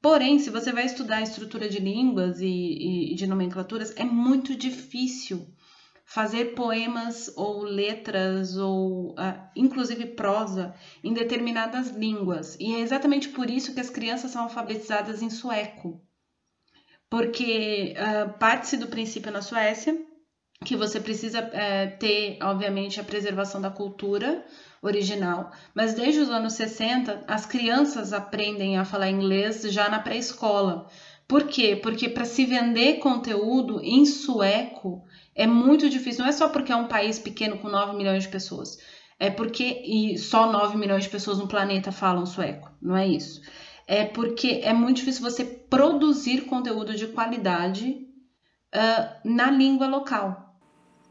Porém, se você vai estudar a estrutura de línguas e, e de nomenclaturas, é muito difícil fazer poemas ou letras ou uh, inclusive prosa em determinadas línguas. E é exatamente por isso que as crianças são alfabetizadas em sueco. Porque uh, parte-se do princípio na Suécia que você precisa uh, ter, obviamente, a preservação da cultura original, mas desde os anos 60 as crianças aprendem a falar inglês já na pré-escola. Por quê? Porque para se vender conteúdo em sueco, é muito difícil, não é só porque é um país pequeno com 9 milhões de pessoas. É porque e só 9 milhões de pessoas no planeta falam sueco, não é isso. É porque é muito difícil você produzir conteúdo de qualidade uh, na língua local.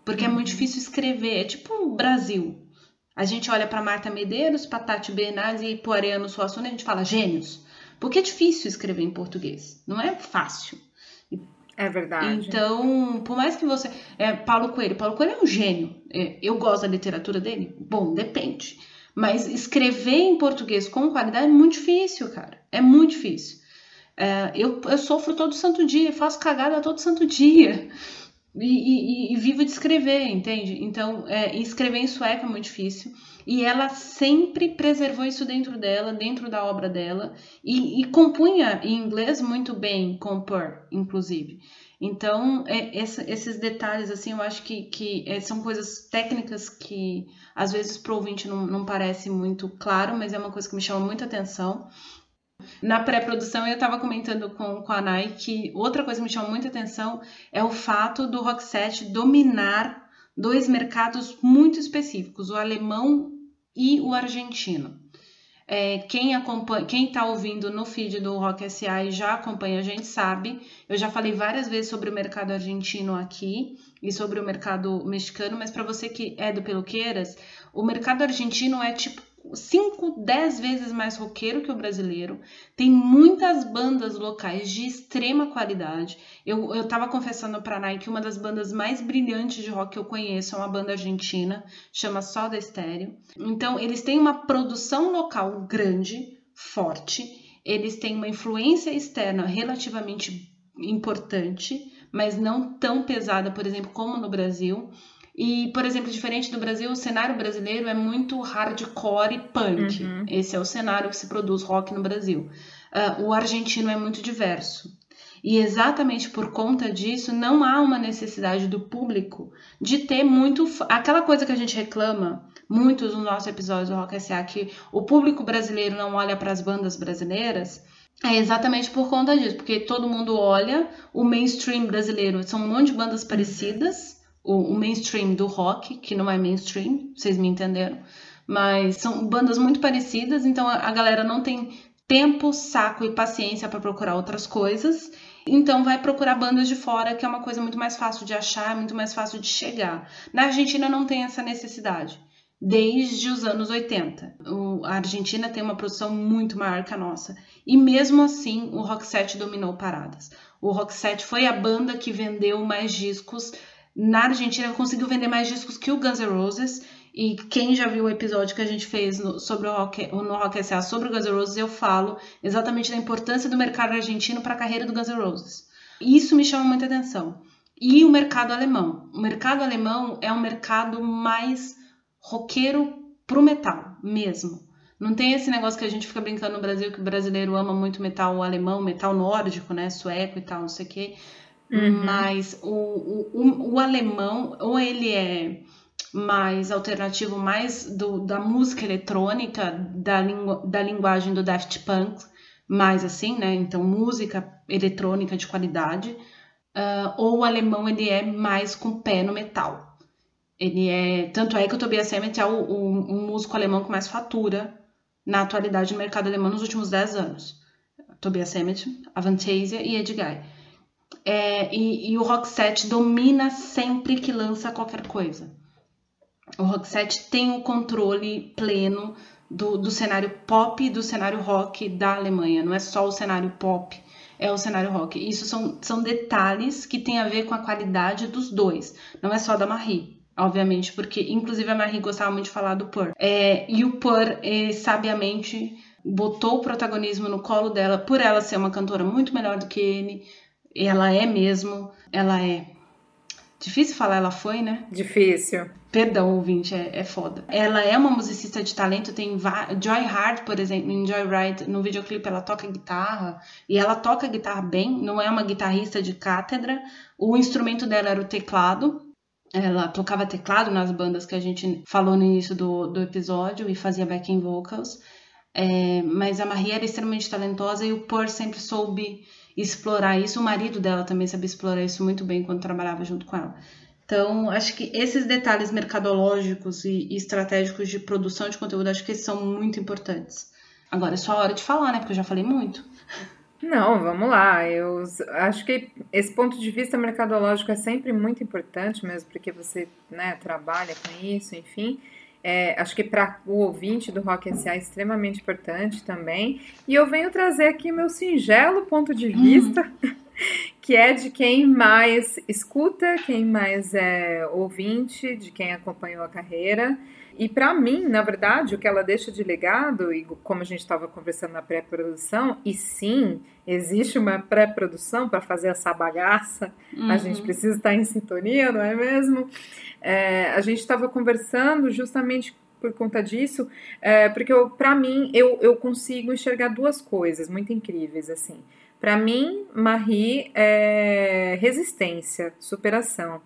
Porque uhum. é muito uhum. difícil escrever. É tipo o Brasil. A gente olha para Marta Medeiros, para Tati Bernardes e para Ariano Suassuna e a gente fala gênios. Porque é difícil escrever em português. Não é fácil. É verdade. Então, por mais que você. É, Paulo Coelho. Paulo Coelho é um gênio. É, eu gosto da literatura dele? Bom, depende. Mas escrever em português com qualidade é muito difícil, cara. É muito difícil. É, eu, eu sofro todo santo dia, faço cagada todo santo dia. E, e, e vivo de escrever, entende? Então, é, escrever em sueco é muito difícil. E ela sempre preservou isso dentro dela, dentro da obra dela, e, e compunha em inglês muito bem, compor, inclusive. Então, é, essa, esses detalhes, assim, eu acho que, que é, são coisas técnicas que às vezes para o ouvinte não, não parece muito claro, mas é uma coisa que me chama muita atenção. Na pré-produção eu estava comentando com, com a Nai que outra coisa que me chama muita atenção é o fato do Roxette dominar dois mercados muito específicos, o alemão e o argentino. É, quem acompanha, quem está ouvindo no feed do Rock SA e já acompanha a gente sabe. Eu já falei várias vezes sobre o mercado argentino aqui e sobre o mercado mexicano, mas para você que é do Peloqueiras, o mercado argentino é tipo 5, 10 vezes mais roqueiro que o brasileiro. Tem muitas bandas locais de extrema qualidade. Eu, eu tava confessando pra Nai que uma das bandas mais brilhantes de rock que eu conheço é uma banda argentina, chama Soda Stereo. Então, eles têm uma produção local grande, forte. Eles têm uma influência externa relativamente importante, mas não tão pesada, por exemplo, como no Brasil. E, por exemplo, diferente do Brasil, o cenário brasileiro é muito hardcore e punk. Uhum. Esse é o cenário que se produz rock no Brasil. Uh, o argentino é muito diverso. E exatamente por conta disso, não há uma necessidade do público de ter muito. Aquela coisa que a gente reclama muitos nos nossos episódios do Rock S.A., que o público brasileiro não olha para as bandas brasileiras. É exatamente por conta disso, porque todo mundo olha o mainstream brasileiro, são um monte de bandas parecidas, o, o mainstream do rock, que não é mainstream, vocês me entenderam, mas são bandas muito parecidas, então a galera não tem tempo, saco e paciência para procurar outras coisas. Então vai procurar bandas de fora, que é uma coisa muito mais fácil de achar, muito mais fácil de chegar. Na Argentina não tem essa necessidade. Desde os anos 80. O, a Argentina tem uma produção muito maior que a nossa. E mesmo assim, o Rock 7 dominou paradas. O Rock 7 foi a banda que vendeu mais discos na Argentina, conseguiu vender mais discos que o Guns N' Roses. E quem já viu o episódio que a gente fez no, sobre o rock, no Rock S.A. sobre o Guns N' Roses, eu falo exatamente da importância do mercado argentino para a carreira do Guns N' Roses. Isso me chama muita atenção. E o mercado alemão. O mercado alemão é um mercado mais roqueiro pro metal mesmo. Não tem esse negócio que a gente fica brincando no Brasil que o brasileiro ama muito metal alemão, metal nórdico, né? Sueco e tal, não sei o quê. Uhum. Mas o, o, o, alemão, ou ele é mais alternativo, mais do, da música eletrônica, da, lingu, da linguagem do Daft Punk, mais assim, né? Então, música eletrônica de qualidade. Uh, ou o alemão, ele é mais com pé no metal. Ele é. Tanto é que o Tobias Emmett é o, o, o músico alemão que mais fatura na atualidade no mercado alemão nos últimos 10 anos. Tobias Emmett, Avantasia e Edguy. É, e, e, o 7 domina sempre que lança qualquer coisa. O 7 tem o controle pleno do, do cenário pop e do cenário rock da Alemanha. Não é só o cenário pop, é o cenário rock. Isso são, são detalhes que têm a ver com a qualidade dos dois. Não é só da Marie obviamente, porque inclusive a Marie gostava muito de falar do Pur. É, e o Pur, eh, sabiamente, botou o protagonismo no colo dela por ela ser uma cantora muito melhor do que ele. Ela é mesmo, ela é. Difícil falar, ela foi, né? Difícil. Perdão, ouvinte, é, é foda. Ela é uma musicista de talento, tem Joy Hart, por exemplo, em Joy Ride, no videoclipe ela toca guitarra, e ela toca guitarra bem, não é uma guitarrista de cátedra. O instrumento dela era o teclado, ela tocava teclado nas bandas que a gente falou no início do, do episódio e fazia backing vocals. É, mas a Maria era extremamente talentosa e o Pur sempre soube explorar isso. O marido dela também sabia explorar isso muito bem quando trabalhava junto com ela. Então, acho que esses detalhes mercadológicos e, estratégicos de produção de conteúdo, acho que são muito importantes. Agora é só a hora de falar, né? Porque eu já falei muito. Não, vamos lá. Eu acho que esse ponto de vista mercadológico é sempre muito importante, mesmo porque você né, trabalha com isso, enfim. É, acho que para o ouvinte do Rock SA é extremamente importante também. E eu venho trazer aqui meu singelo ponto de vista, que é de quem mais escuta, quem mais é ouvinte, de quem acompanhou a carreira. E para mim, na verdade, o que ela deixa de legado, e como a gente estava conversando na pré-produção, e sim, existe uma pré-produção para fazer essa bagaça, uhum. a gente precisa estar em sintonia, não é mesmo? É, a gente estava conversando justamente por conta disso, é, porque para mim eu, eu consigo enxergar duas coisas muito incríveis assim. Para mim, Marie é resistência, superação.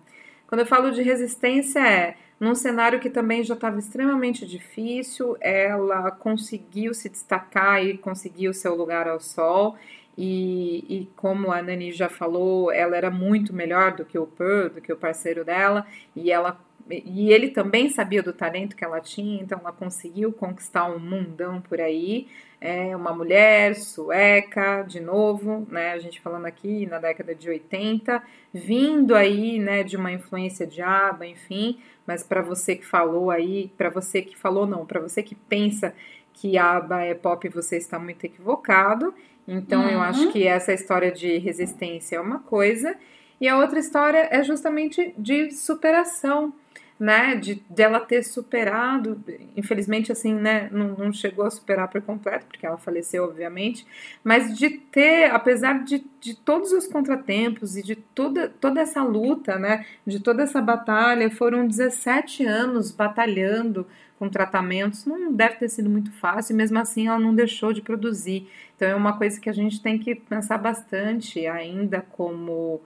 Quando eu falo de resistência é num cenário que também já estava extremamente difícil, ela conseguiu se destacar e conseguiu seu lugar ao sol. E, e, como a Nani já falou, ela era muito melhor do que o Pearl, do que o parceiro dela, e ela e ele também sabia do talento que ela tinha, então ela conseguiu conquistar um mundão por aí. É uma mulher sueca, de novo, né? A gente falando aqui na década de 80, vindo aí, né, de uma influência de ABBA, enfim. Mas para você que falou aí, para você que falou não, para você que pensa que ABBA é pop, você está muito equivocado. Então uhum. eu acho que essa história de resistência é uma coisa e a outra história é justamente de superação né, de dela ter superado, infelizmente assim, né, não, não chegou a superar por completo, porque ela faleceu, obviamente, mas de ter, apesar de, de todos os contratempos e de toda, toda essa luta, né, de toda essa batalha, foram 17 anos batalhando com tratamentos, não deve ter sido muito fácil, e mesmo assim ela não deixou de produzir. Então é uma coisa que a gente tem que pensar bastante ainda como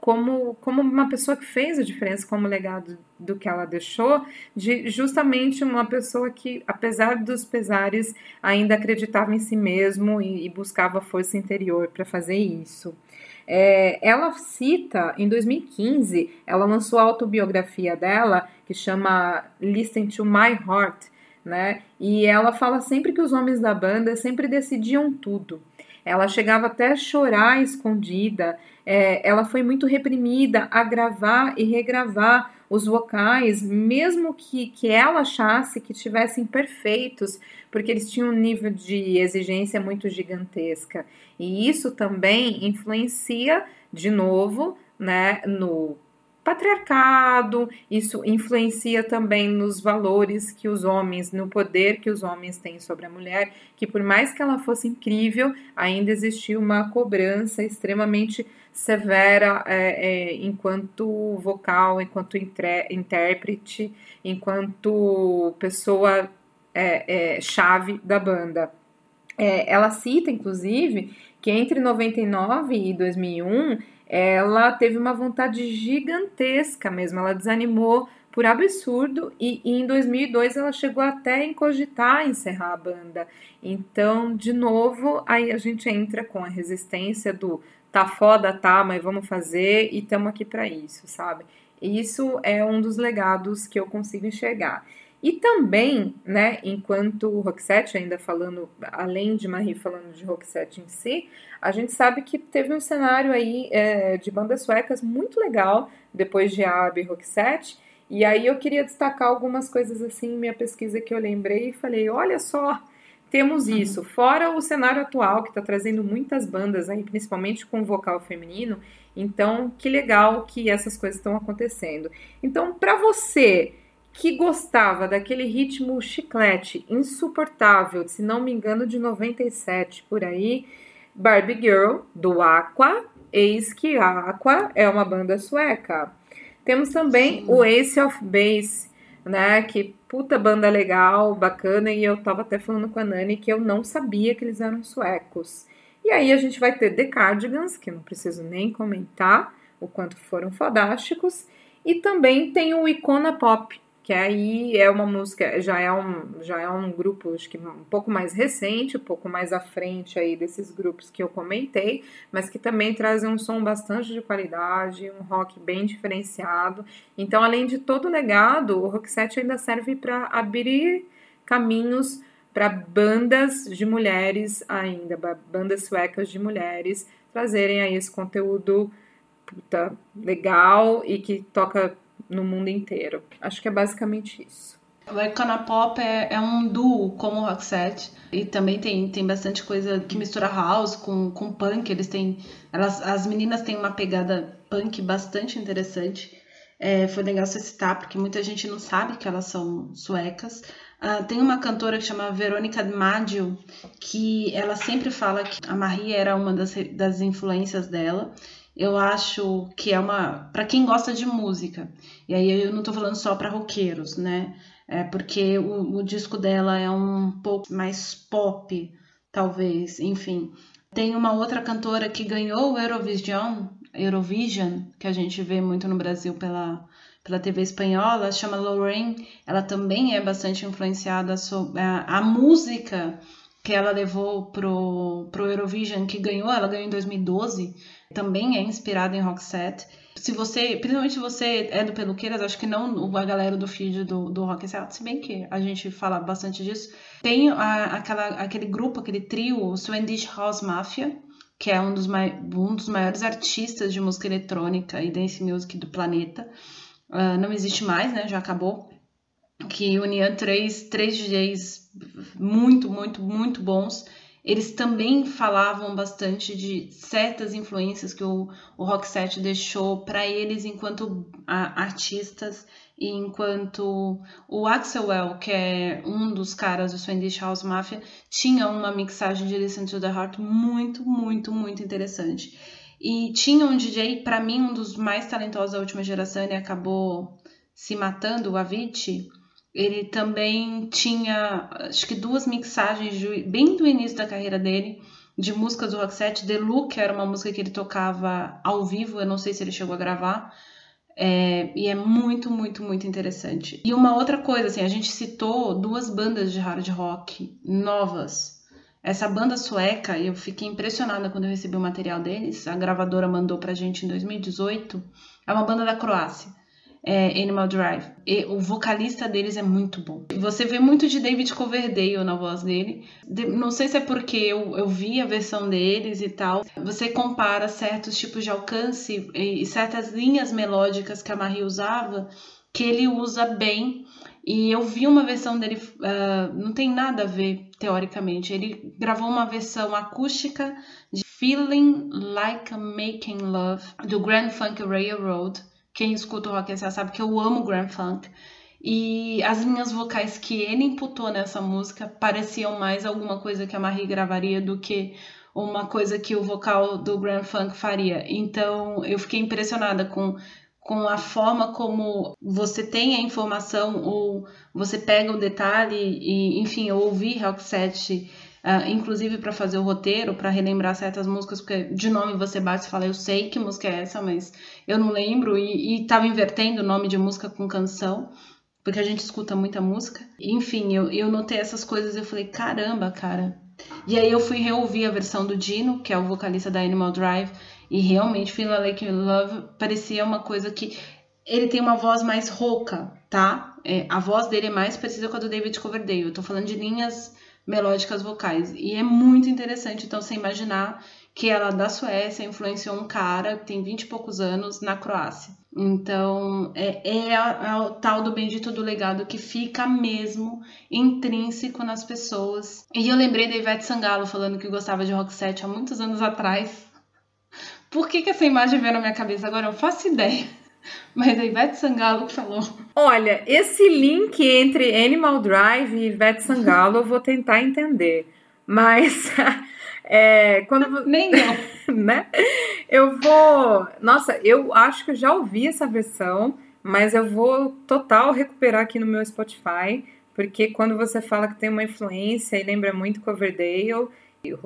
como, como uma pessoa que fez a diferença como legado do que ela deixou, de justamente uma pessoa que, apesar dos pesares, ainda acreditava em si mesmo e, e buscava força interior para fazer isso. É, ela cita, em 2015, ela lançou a autobiografia dela, que chama Listen to My Heart, né? E ela fala sempre que os homens da banda sempre decidiam tudo. Ela chegava até a chorar escondida. É, ela foi muito reprimida a gravar e regravar os vocais, mesmo que, que ela achasse que tivessem perfeitos, porque eles tinham um nível de exigência muito gigantesca. E isso também influencia, de novo, né, no patriarcado, isso influencia também nos valores que os homens, no poder que os homens têm sobre a mulher, que por mais que ela fosse incrível, ainda existia uma cobrança extremamente severa é, é, enquanto vocal, enquanto intérprete, enquanto pessoa é, é, chave da banda. É, ela cita, inclusive, que entre 99 e 2001 ela teve uma vontade gigantesca mesmo, ela desanimou por absurdo e, e, em 2002 ela chegou até a cogitar encerrar a banda. Então, de novo, aí a gente entra com a resistência do tá foda, tá, mas vamos fazer e estamos aqui para isso, sabe? Isso é um dos legados que eu consigo enxergar. E também, né, enquanto Roxette, ainda falando, além de Marie falando de Roxette em si, a gente sabe que teve um cenário aí é, de bandas suecas muito legal depois de Abby e Roxette. E aí eu queria destacar algumas coisas assim, minha pesquisa que eu lembrei e falei, olha só, temos uhum. isso. Fora o cenário atual que está trazendo muitas bandas aí, principalmente com vocal feminino. Então, que legal que essas coisas estão acontecendo. Então, para você que gostava daquele ritmo chiclete insuportável, se não me engano, de 97 por aí, Barbie Girl, do Aqua, eis que Aqua é uma banda sueca. Temos também Sim. o Ace of Base, né? Que puta banda legal, bacana, e eu tava até falando com a Nani que eu não sabia que eles eram suecos. E aí a gente vai ter The Cardigans, que não preciso nem comentar o quanto foram fodásticos, e também tem o Icona Pop, que aí é uma música, já é um, já é um grupo acho que um pouco mais recente, um pouco mais à frente aí desses grupos que eu comentei, mas que também trazem um som bastante de qualidade, um rock bem diferenciado. Então, além de todo o legado, o Rock Set ainda serve para abrir caminhos para bandas de mulheres ainda, bandas suecas de mulheres trazerem aí esse conteúdo puta, legal e que toca no mundo inteiro. Acho que é basicamente isso. O Icona Pop é, é, um duo como o Roxette e também tem, tem bastante coisa que mistura house com, com punk. Eles têm, elas, as meninas têm uma pegada punk bastante interessante. É, foi legal você citar porque muita gente não sabe que elas são suecas. Uh, tem uma cantora que chama Verônica Maggio que ela sempre fala que a Marie era uma das, das influências dela eu acho que é uma para quem gosta de música. E aí eu não tô falando só para roqueiros, né? É porque o, o, disco dela é um pouco mais pop, talvez, enfim. Tem uma outra cantora que ganhou o Eurovision, Eurovision, que a gente vê muito no Brasil pela pela TV espanhola, chama Lorraine. Ela também é bastante influenciada sobre a, a música que ela levou pro, pro Eurovision, que ganhou, ela ganhou em 2012, também é inspirada em Roxette. Se você, principalmente você é do Peluqueiras, acho que não a galera do feed do, do Roxette, se bem que a gente fala bastante disso, tem a, aquela, aquele grupo, aquele trio, o Swedish House Mafia, que é um dos, um dos maiores artistas de música eletrônica e dance music do planeta. Uh, não existe mais, né? Já acabou que unia três, três DJs muito, muito, muito bons. Eles também falavam bastante de certas influências que o, o Roxette deixou para eles enquanto a, artistas e enquanto o Axelwell, que é um dos caras do Swedish House Mafia, tinha uma mixagem de Listen to the Heart muito, muito, muito interessante. E tinha um DJ, para mim, um dos mais talentosos da última geração, ele acabou se matando, o Avicii, ele também tinha, acho que duas mixagens bem do início da carreira dele, de músicas do Roxette. The Look era uma música que ele tocava ao vivo, eu não sei se ele chegou a gravar. É, e é muito, muito, muito interessante. E uma outra coisa, assim, a gente citou duas bandas de hard rock novas. Essa banda sueca, eu fiquei impressionada quando eu recebi o material deles. A gravadora mandou pra gente em 2018. É uma banda da Croácia. É Animal Drive. E o vocalista deles é muito bom. Você vê muito de David Coverdale na voz dele. De, não sei se é porque eu, eu vi a versão deles e tal. Você compara certos tipos de alcance e, e certas linhas melódicas que a Marie usava, que ele usa bem. E eu vi uma versão dele, uh, não tem nada a ver, teoricamente. Ele gravou uma versão acústica de Feeling Like Making Love, do Grand Funk Railroad quem escuta o rock já sabe que eu amo Grand Funk. E as linhas vocais que ele imputou nessa música pareciam mais alguma coisa que a Marie gravaria do que uma coisa que o vocal do Grand Funk faria. Então eu fiquei impressionada com, com a forma como você tem a informação ou você pega o detalhe e, enfim, eu ouvi Rock Set Uh, inclusive para fazer o roteiro, para relembrar certas músicas, porque de nome você bate e fala, eu sei que música é essa, mas eu não lembro, e, estava invertendo o nome de música com canção, porque a gente escuta muita música. Enfim, eu, eu notei essas coisas e eu falei, caramba, cara. E aí eu fui reouvir a versão do Dino, que é o vocalista da Animal Drive, e realmente Feel Like Love parecia uma coisa que ele tem uma voz mais rouca, tá? É, a voz dele é mais parecida com a do David Coverdale. Eu tô falando de linhas melódicas vocais. E é muito interessante, então, você imaginar que ela da Suécia influenciou um cara que tem 20 e poucos anos na Croácia. Então, é, é, é, o tal do bendito do legado que fica mesmo intrínseco nas pessoas. E eu lembrei da Ivete Sangalo falando que gostava de rock set há muitos anos atrás. Por que, que essa imagem veio na minha cabeça agora? Eu faço ideia. Mas a Ivete Sangalo falou. Olha, esse link entre Animal Drive e Ivete Sangalo eu vou tentar entender. Mas é, quando nem eu, né? Eu vou, nossa, eu acho que eu já ouvi essa versão, mas eu vou total recuperar aqui no meu Spotify, porque quando você fala que tem uma influência e lembra muito Coverdale,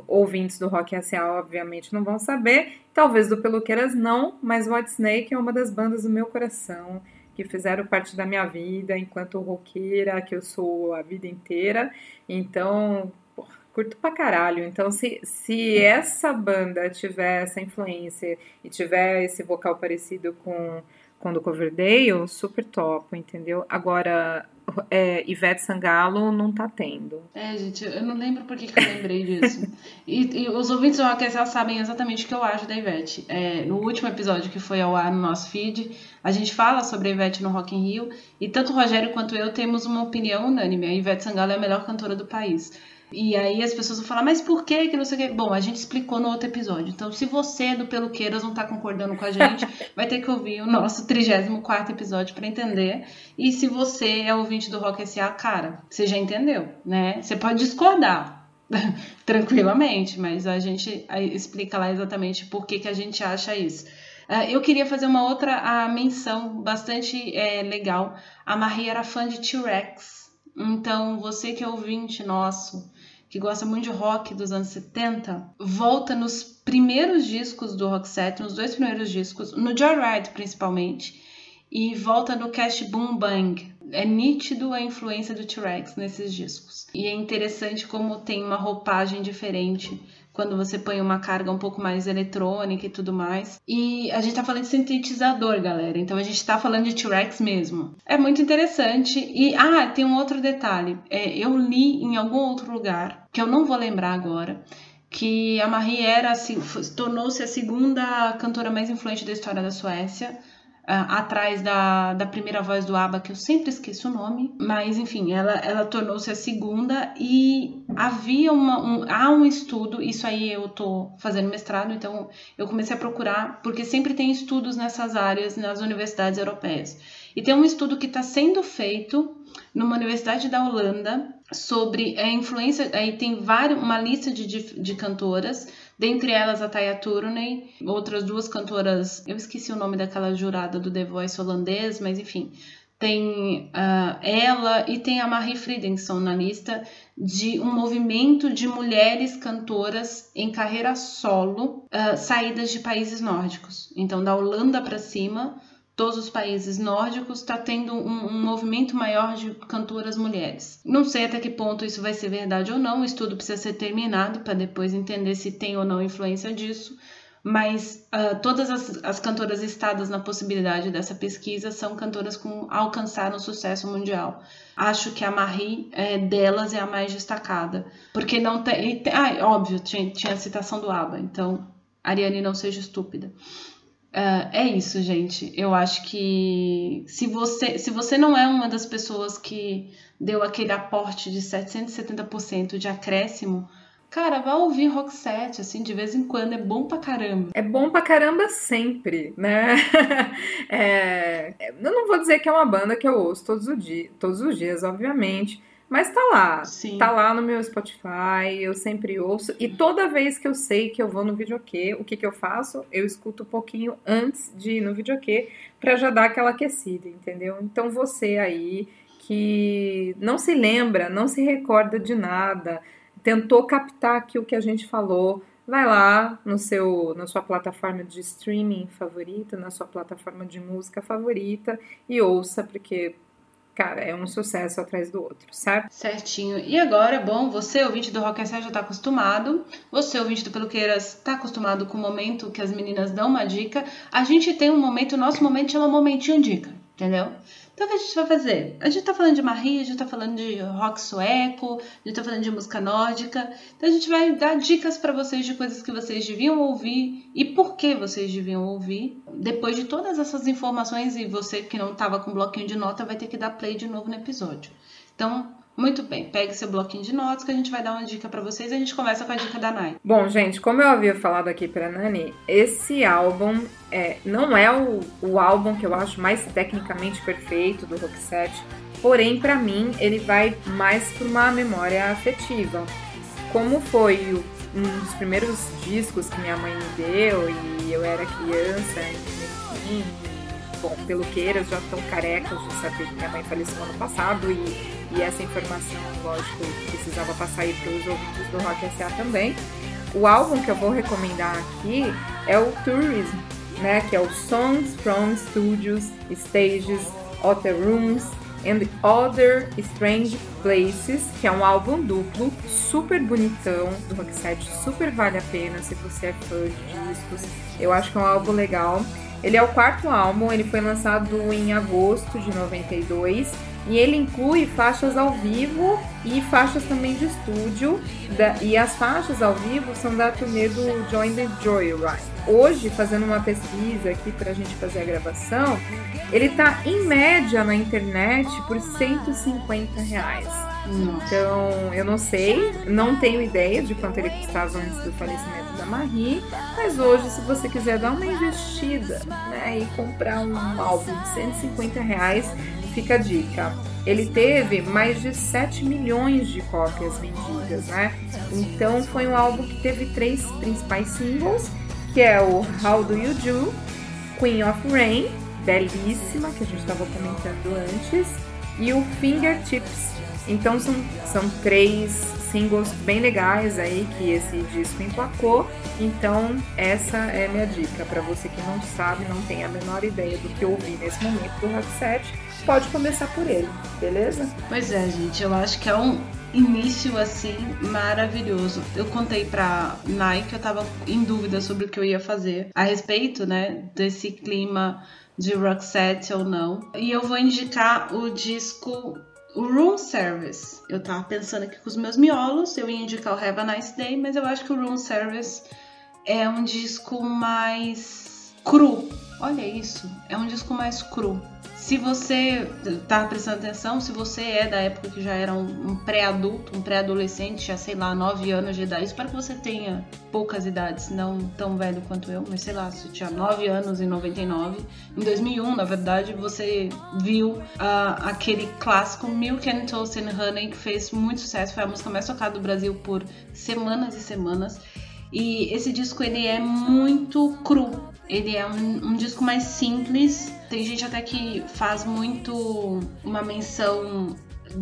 ouvintes do Rock S.A. obviamente não vão saber, talvez do Peluqueiras não, mas White é uma das bandas do meu coração, que fizeram parte da minha vida enquanto roqueira, que eu sou a vida inteira, então curto pra caralho. Então, se, se essa banda tiver essa influência e tiver esse vocal parecido com quando Coverdale, super top, entendeu? Agora, é, Ivete Sangalo não tá tendo. É, gente, eu não lembro por que, que eu lembrei disso. e, e, os ouvintes do Rock sabem exatamente o que eu acho da Ivete. É, no último episódio que foi ao ar no nosso feed, a gente fala sobre a Ivete no Rock in Rio, e tanto o Rogério quanto eu temos uma opinião unânime. A Ivete Sangalo é a melhor cantora do país. E aí as pessoas vão falar, mas por que que não sei o que? Bom, a gente explicou no outro episódio. Então, se você do Peluqueiras não tá concordando com a gente, vai ter que ouvir o nosso 34 episódio para entender. E se você é ouvinte do Rock SA, cara, você já entendeu, né? Você pode discordar tranquilamente, mas a gente explica lá exatamente por que, que a gente acha isso. Uh, eu queria fazer uma outra a menção bastante é, legal. A Maria era fã de T-Rex. Então, você que é ouvinte nosso, que gosta muito de rock dos anos 70, volta nos primeiros discos do Roxette, nos dois primeiros discos, no Joyride principalmente, e volta no Cash Boom Bang. É nítido a influência do T-Rex nesses discos. E é interessante como tem uma roupagem diferente quando você põe uma carga um pouco mais eletrônica e tudo mais. E a gente tá falando de sintetizador, galera. Então a gente tá falando de T-Rex mesmo. É muito interessante. E, ah, tem um outro detalhe. É, eu li em algum outro lugar, que eu não vou lembrar agora, que a Marie era, tornou-se a segunda cantora mais influente da história da Suécia atrás da, da primeira voz do ABBA, que eu sempre esqueço o nome, mas enfim, ela, ela tornou-se a segunda e havia uma, um, há um estudo, isso aí eu tô fazendo mestrado, então eu comecei a procurar, porque sempre tem estudos nessas áreas nas universidades europeias. E tem um estudo que está sendo feito numa universidade da Holanda sobre a influência, aí tem vários, uma lista de, de, de cantoras Dentre elas a Taya Turunen, outras duas cantoras, eu esqueci o nome daquela jurada do The Voice holandês, mas enfim, tem uh, ela e tem a Marie Friedenson na lista de um movimento de mulheres cantoras em carreira solo, uh, saídas de países nórdicos. Então, da Holanda para cima, todos os países nórdicos está tendo um, um, movimento maior de cantoras mulheres. Não sei até que ponto isso vai ser verdade ou não, o estudo precisa ser terminado para depois entender se tem ou não influência disso, mas uh, todas as, as, cantoras listadas na possibilidade dessa pesquisa são cantoras com alcançaram sucesso mundial. Acho que a Marie é, delas é a mais destacada, porque não tem, tem ah, óbvio tinha, tinha a citação do ABBA, então Ariane não seja estúpida. Uh, é isso, gente. Eu acho que se você, se você não é uma das pessoas que deu aquele aporte de 770% de acréscimo, cara, vai ouvir rock set, assim, de vez em quando. É bom pra caramba. É bom pra caramba sempre, né? é, eu não vou dizer que é uma banda que eu ouço todos, os dias, todos os dias, obviamente. Mas tá lá, Sim. tá lá no meu Spotify, eu sempre ouço. E toda vez que eu sei que eu vou no videokê, o que, que eu faço? Eu escuto um pouquinho antes de ir no videokê pra já dar aquela aquecida, entendeu? Então você aí que não se lembra, não se recorda de nada, tentou captar aqui o que a gente falou, vai lá no seu, na sua plataforma de streaming favorita, na sua plataforma de música favorita e ouça, porque cara, é um sucesso atrás do outro, certo? Certinho. E agora, bom, você, ouvinte do Rock já está acostumado, você, ouvinte do Peluqueiras, está acostumado com o momento que as meninas dão uma dica. A gente tem um momento, o nosso momento chama Momentinho Dica, entendeu? Então, o que a gente vai fazer? A gente tá falando de Marie, a gente tá falando de rock sueco, a gente tá falando de música nórdica. Então, a gente vai dar dicas para vocês de coisas que vocês deviam ouvir e por que vocês deviam ouvir. Depois de todas essas informações, e você que não tava com bloquinho de nota vai ter que dar play de novo no episódio. Então, muito bem, pegue seu bloquinho de notas que a gente vai dar uma dica para vocês e a gente começa com a dica da Nai. Bom, gente, como eu havia falado aqui pra Nani, esse álbum é, não é o, o álbum que eu acho mais tecnicamente perfeito do Roxette, porém, para mim, ele vai mais para uma memória afetiva. Como foi o, um dos primeiros discos que minha mãe me deu e eu era criança, enfim, bom, peluqueiras já estão carecas de saber que minha mãe faleceu ano passado e e essa informação, lógico, precisava passar aí para os ouvintes do Rock SA também. O álbum que eu vou recomendar aqui é o Tourism, né, que é o Songs from Studios, Stages, Hotel Rooms and Other Strange Places, que é um álbum duplo, super bonitão, do Rockset, super vale a pena se você é fã de discos. Eu acho que é um álbum legal. Ele é o quarto álbum, ele foi lançado em agosto de 92 e ele inclui faixas ao vivo e faixas também de estúdio. Da, e as faixas ao vivo são da turnê do Join the Joyride. Hoje, fazendo uma pesquisa aqui para a gente fazer a gravação, ele tá em média na internet por 150 reais. Então, eu não sei, não tenho ideia de quanto ele custava antes do falecimento da Marie, mas hoje, se você quiser dar uma investida né, e comprar um álbum de 150 reais, fica a dica. Ele teve mais de 7 milhões de cópias vendidas, né? Então foi um álbum que teve três principais singles, que é o How Do You Do, Queen of Rain, belíssima, que a gente estava comentando antes, e o Fingertips. Então são, são três singles bem legais aí que esse disco emplacou. Então essa é minha dica para você que não sabe, não tem a menor ideia do que ouvir nesse momento do Rock 7 pode começar por ele, beleza? Pois é, gente, eu acho que é um início assim maravilhoso. Eu contei pra Nike que eu tava em dúvida sobre o que eu ia fazer a respeito, né, desse clima de rock ou não. E eu vou indicar o disco o Room Service. Eu tava pensando aqui com os meus miolos, eu ia indicar o Have a Nice Day, mas eu acho que o Room Service é um disco mais cru. Olha isso, é um disco mais cru. Se você tá prestando atenção, se você é da época que já era um, pré-adulto, um pré-adolescente, já sei lá, 9 anos de idade, espero que você tenha poucas idades, não tão velho quanto eu, mas sei lá, se tinha 9 anos em 99, em 2001, na verdade, você viu uh, aquele clássico Milk and Toast and Honey, que fez muito sucesso, foi a música mais tocada do Brasil por semanas e semanas. E esse disco ele é muito cru, ele é um, um, disco mais simples. Tem gente até que faz muito uma menção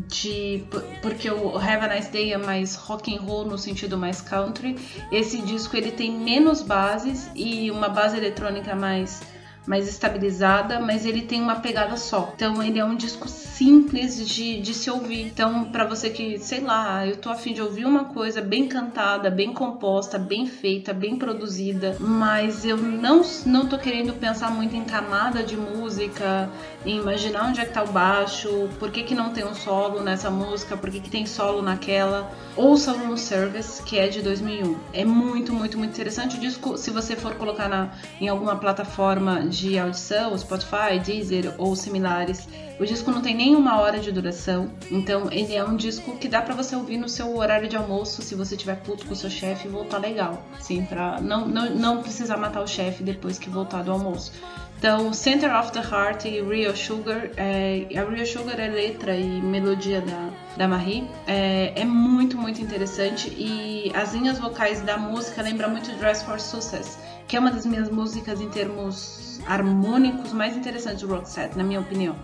de porque o Have a Nice Day é mais rock and roll no sentido mais country. Esse disco ele tem menos bases e uma base eletrônica mais mais estabilizada, mas ele tem uma pegada só. Então ele é um disco simples de, de se ouvir. Então, para você que, sei lá, eu tô afim de ouvir uma coisa bem cantada, bem composta, bem feita, bem produzida, mas eu não, não tô querendo pensar muito em camada de música, em imaginar onde é que tá o baixo, por que, que não tem um solo nessa música, por que, que tem solo naquela. Ouça no Service, que é de 2001. É muito, muito, muito interessante o disco. Se você for colocar na, em alguma plataforma de audição, Spotify, Deezer ou similares, o disco não tem nem uma hora de duração, então ele é um disco que dá para você ouvir no seu horário de almoço, se você tiver puto com o seu chefe e voltar legal, sim, para não, não, não precisar matar o chefe depois que voltar do almoço. Então, Center of the Heart e Real Sugar, é, a Real Sugar é letra e melodia da, da Marie, é, é, muito, muito interessante e as linhas vocais da música lembram muito Dress for Success, que é uma das minhas músicas em termos harmônicos mais interessantes do Roxette, na minha opinião.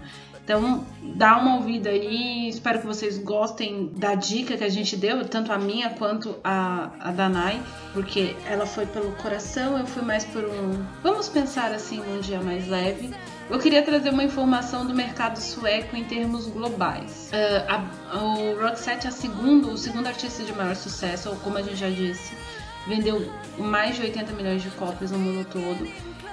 Então, dá uma ouvida aí. Espero que vocês gostem da dica que a gente deu, tanto a minha quanto a, a Danai, porque ela foi pelo coração, eu fui mais por um. Vamos pensar assim num dia mais leve. Eu queria trazer uma informação do mercado sueco em termos globais. Uh, a, o Roxette é a segundo, o segundo artista de maior sucesso, ou como a gente já disse, vendeu mais de 80 milhões de cópias no mundo todo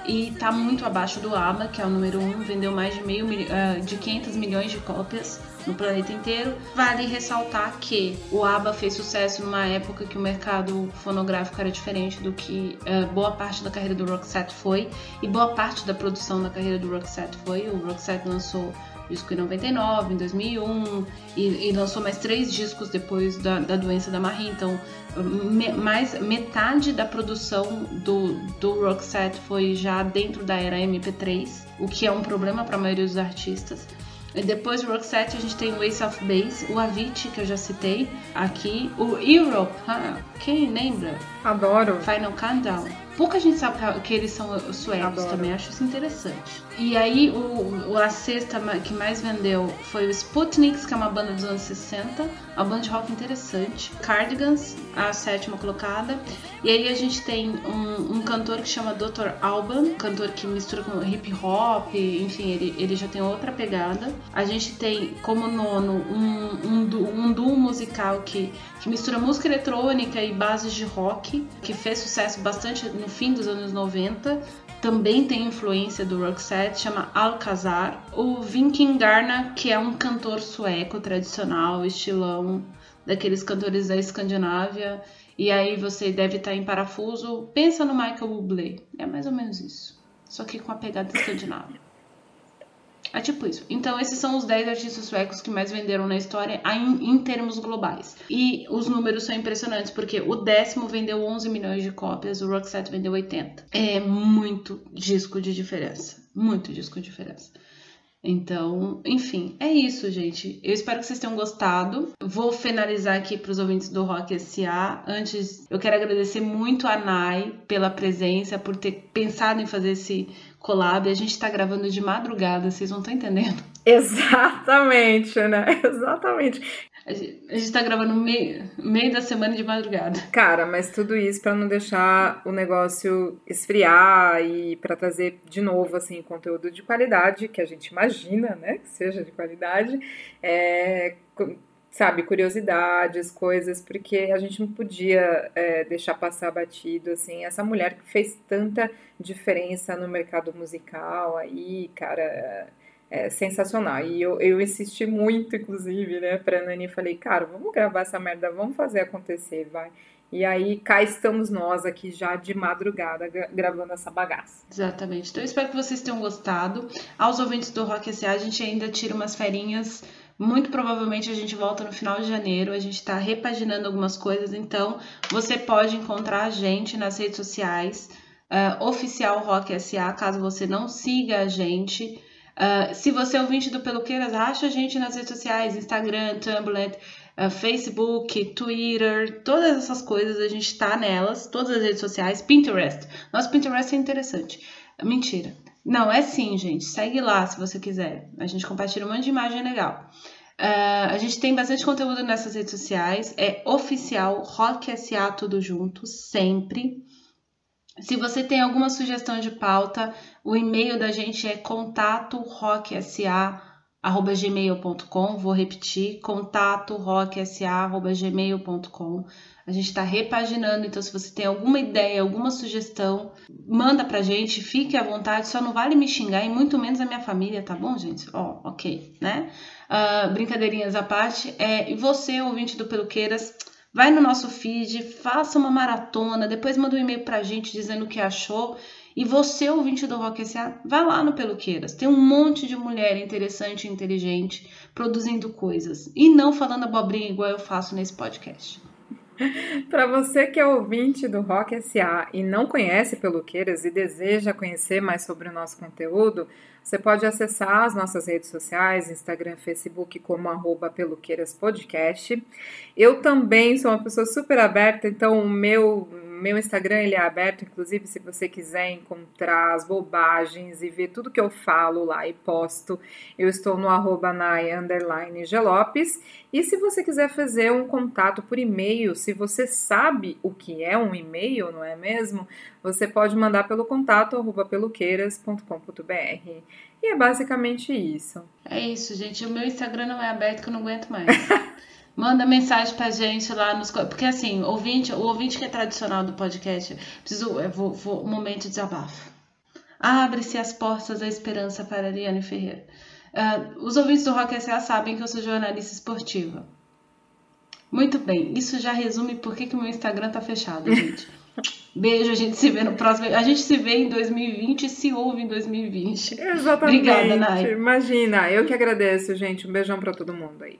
e está muito abaixo do ABBA, que é o número 1, um, vendeu mais de, meio, uh, de 500 milhões de cópias no planeta inteiro. Vale ressaltar que o ABBA fez sucesso numa época que o mercado fonográfico era diferente do que uh, boa parte da carreira do Roxette foi, e boa parte da produção da carreira do Roxette foi. O Roxette lançou disco em 99, em 2001, e, e lançou mais três discos depois da, da doença da Marie. Então, me, mais metade da produção do, do Roxette foi já dentro da era MP3, o que é um problema para a maioria dos artistas. E depois do Roxette a gente tem o Ace of Base, o Avicii, que eu já citei aqui, o Europe, ah, quem lembra? Adoro. Final Countdown. Pouca gente sabe que eles são suecos Adoro. também, acho isso interessante. E aí, o, a sexta que mais vendeu foi o Sputniks, que é uma banda dos anos 60, uma banda de rock interessante. Cardigans, a sétima colocada. E aí a gente tem um, um cantor que chama Dr. Alban, cantor que mistura com hip hop, enfim, ele, ele já tem outra pegada. A gente tem como nono um, um, um duo musical que, que mistura música eletrônica e bases de rock, que fez sucesso bastante no fim dos anos 90 também tem influência do Roxette, chama Alcazar. O Vinkin Garna, que é um cantor sueco tradicional, estilão, daqueles cantores da Escandinávia. E aí você deve estar em parafuso. Pensa no Michael Bublé. É mais ou menos isso. Só que com a pegada escandinava. É tipo isso. Então, esses são os 10 artistas suecos que mais venderam na história em, em, termos globais. E os números são impressionantes, porque o décimo vendeu 11 milhões de cópias, o Roxette vendeu 80. É muito disco de diferença. Muito disco de diferença. Então, enfim, é isso, gente. Eu espero que vocês tenham gostado. Vou finalizar aqui para os ouvintes do Rock SA. Antes, eu quero agradecer muito a Nai pela presença, por ter pensado em fazer esse collab. A gente está gravando de madrugada, vocês não estão entendendo. Exatamente, né? Exatamente. A gente está gravando meio, meio da semana de madrugada. Cara, mas tudo isso para não deixar o negócio esfriar e para trazer de novo assim conteúdo de qualidade que a gente imagina, né, que seja de qualidade, é, sabe, curiosidades, coisas, porque a gente não podia é, deixar passar batido, assim, essa mulher que fez tanta diferença no mercado musical aí, cara, é sensacional. E eu, eu insisti muito, inclusive, né, pra Nani, falei, cara, vamos gravar essa merda, vamos fazer acontecer, vai. E aí cá estamos nós aqui já de madrugada gravando essa bagaça. Exatamente. Então eu espero que vocês tenham gostado. Aos ouvintes do Rock SA, a gente ainda tira umas ferinhas muito provavelmente a gente volta no final de janeiro. A gente está repaginando algumas coisas, então você pode encontrar a gente nas redes sociais, uh, oficial Rock SA, caso você não siga a gente. Uh, se você é ouvinte do Peluqueiras, acha a gente nas redes sociais, Instagram, Tumblr, uh, Facebook, Twitter, todas essas coisas, a gente está nelas, todas as redes sociais, Pinterest. Nosso Pinterest é interessante. Mentira. Não, é sim, gente. Segue lá se você quiser. A gente compartilha um monte de imagem legal. Uh, a gente tem bastante conteúdo nessas redes sociais. É oficial Rock SA tudo junto, sempre. Se você tem alguma sugestão de pauta, o e-mail da gente é contato gmail.com. Vou repetir, contato gmail.com. A gente está repaginando, então se você tem alguma ideia, alguma sugestão, manda pra gente, fique à vontade, só não vale me xingar e muito menos a minha família, tá bom, gente? Ó, oh, ok, né? Uh, brincadeirinhas à parte. É, e você, ouvinte do Peluqueiras, vai no nosso feed, faça uma maratona, depois manda um e-mail pra gente dizendo o que achou. E você, ouvinte do Rock S.A., vai lá no Peluqueiras. Tem um monte de mulher interessante e inteligente produzindo coisas. E não falando abobrinha igual eu faço nesse podcast. Para você que é ouvinte do Rock SA e não conhece Peluqueiras e deseja conhecer mais sobre o nosso conteúdo, você pode acessar as nossas redes sociais, Instagram, Facebook, como arroba Peluqueiras Podcast. Eu também sou uma pessoa super aberta, então o meu meu Instagram ele é aberto, inclusive se você quiser encontrar as bobagens e ver tudo que eu falo lá e posto, eu estou no arroba underline gelopes. E se você quiser fazer um contato por e-mail, se você sabe o que é um e-mail, não é mesmo? Você pode mandar pelo contato arroba peluqueiras.com.br. E é basicamente isso. É isso, gente. O meu Instagram não é aberto que eu não aguento mais. Manda mensagem pra gente lá nos. Porque assim, ouvinte, o ouvinte que é tradicional do podcast, preciso. Eu vou, vou, um momento de desabafo. Abre-se as portas da esperança para Ariane Ferreira. Uh, os ouvintes do Rock S.A. sabem que eu sou jornalista esportiva. Muito bem, isso já resume por que, que o meu Instagram tá fechado, gente. Beijo, a gente se vê no próximo. A gente se vê em 2020 e se ouve em 2020. Exatamente. Obrigada, Nai. Imagina, eu que agradeço, gente. Um beijão para todo mundo aí.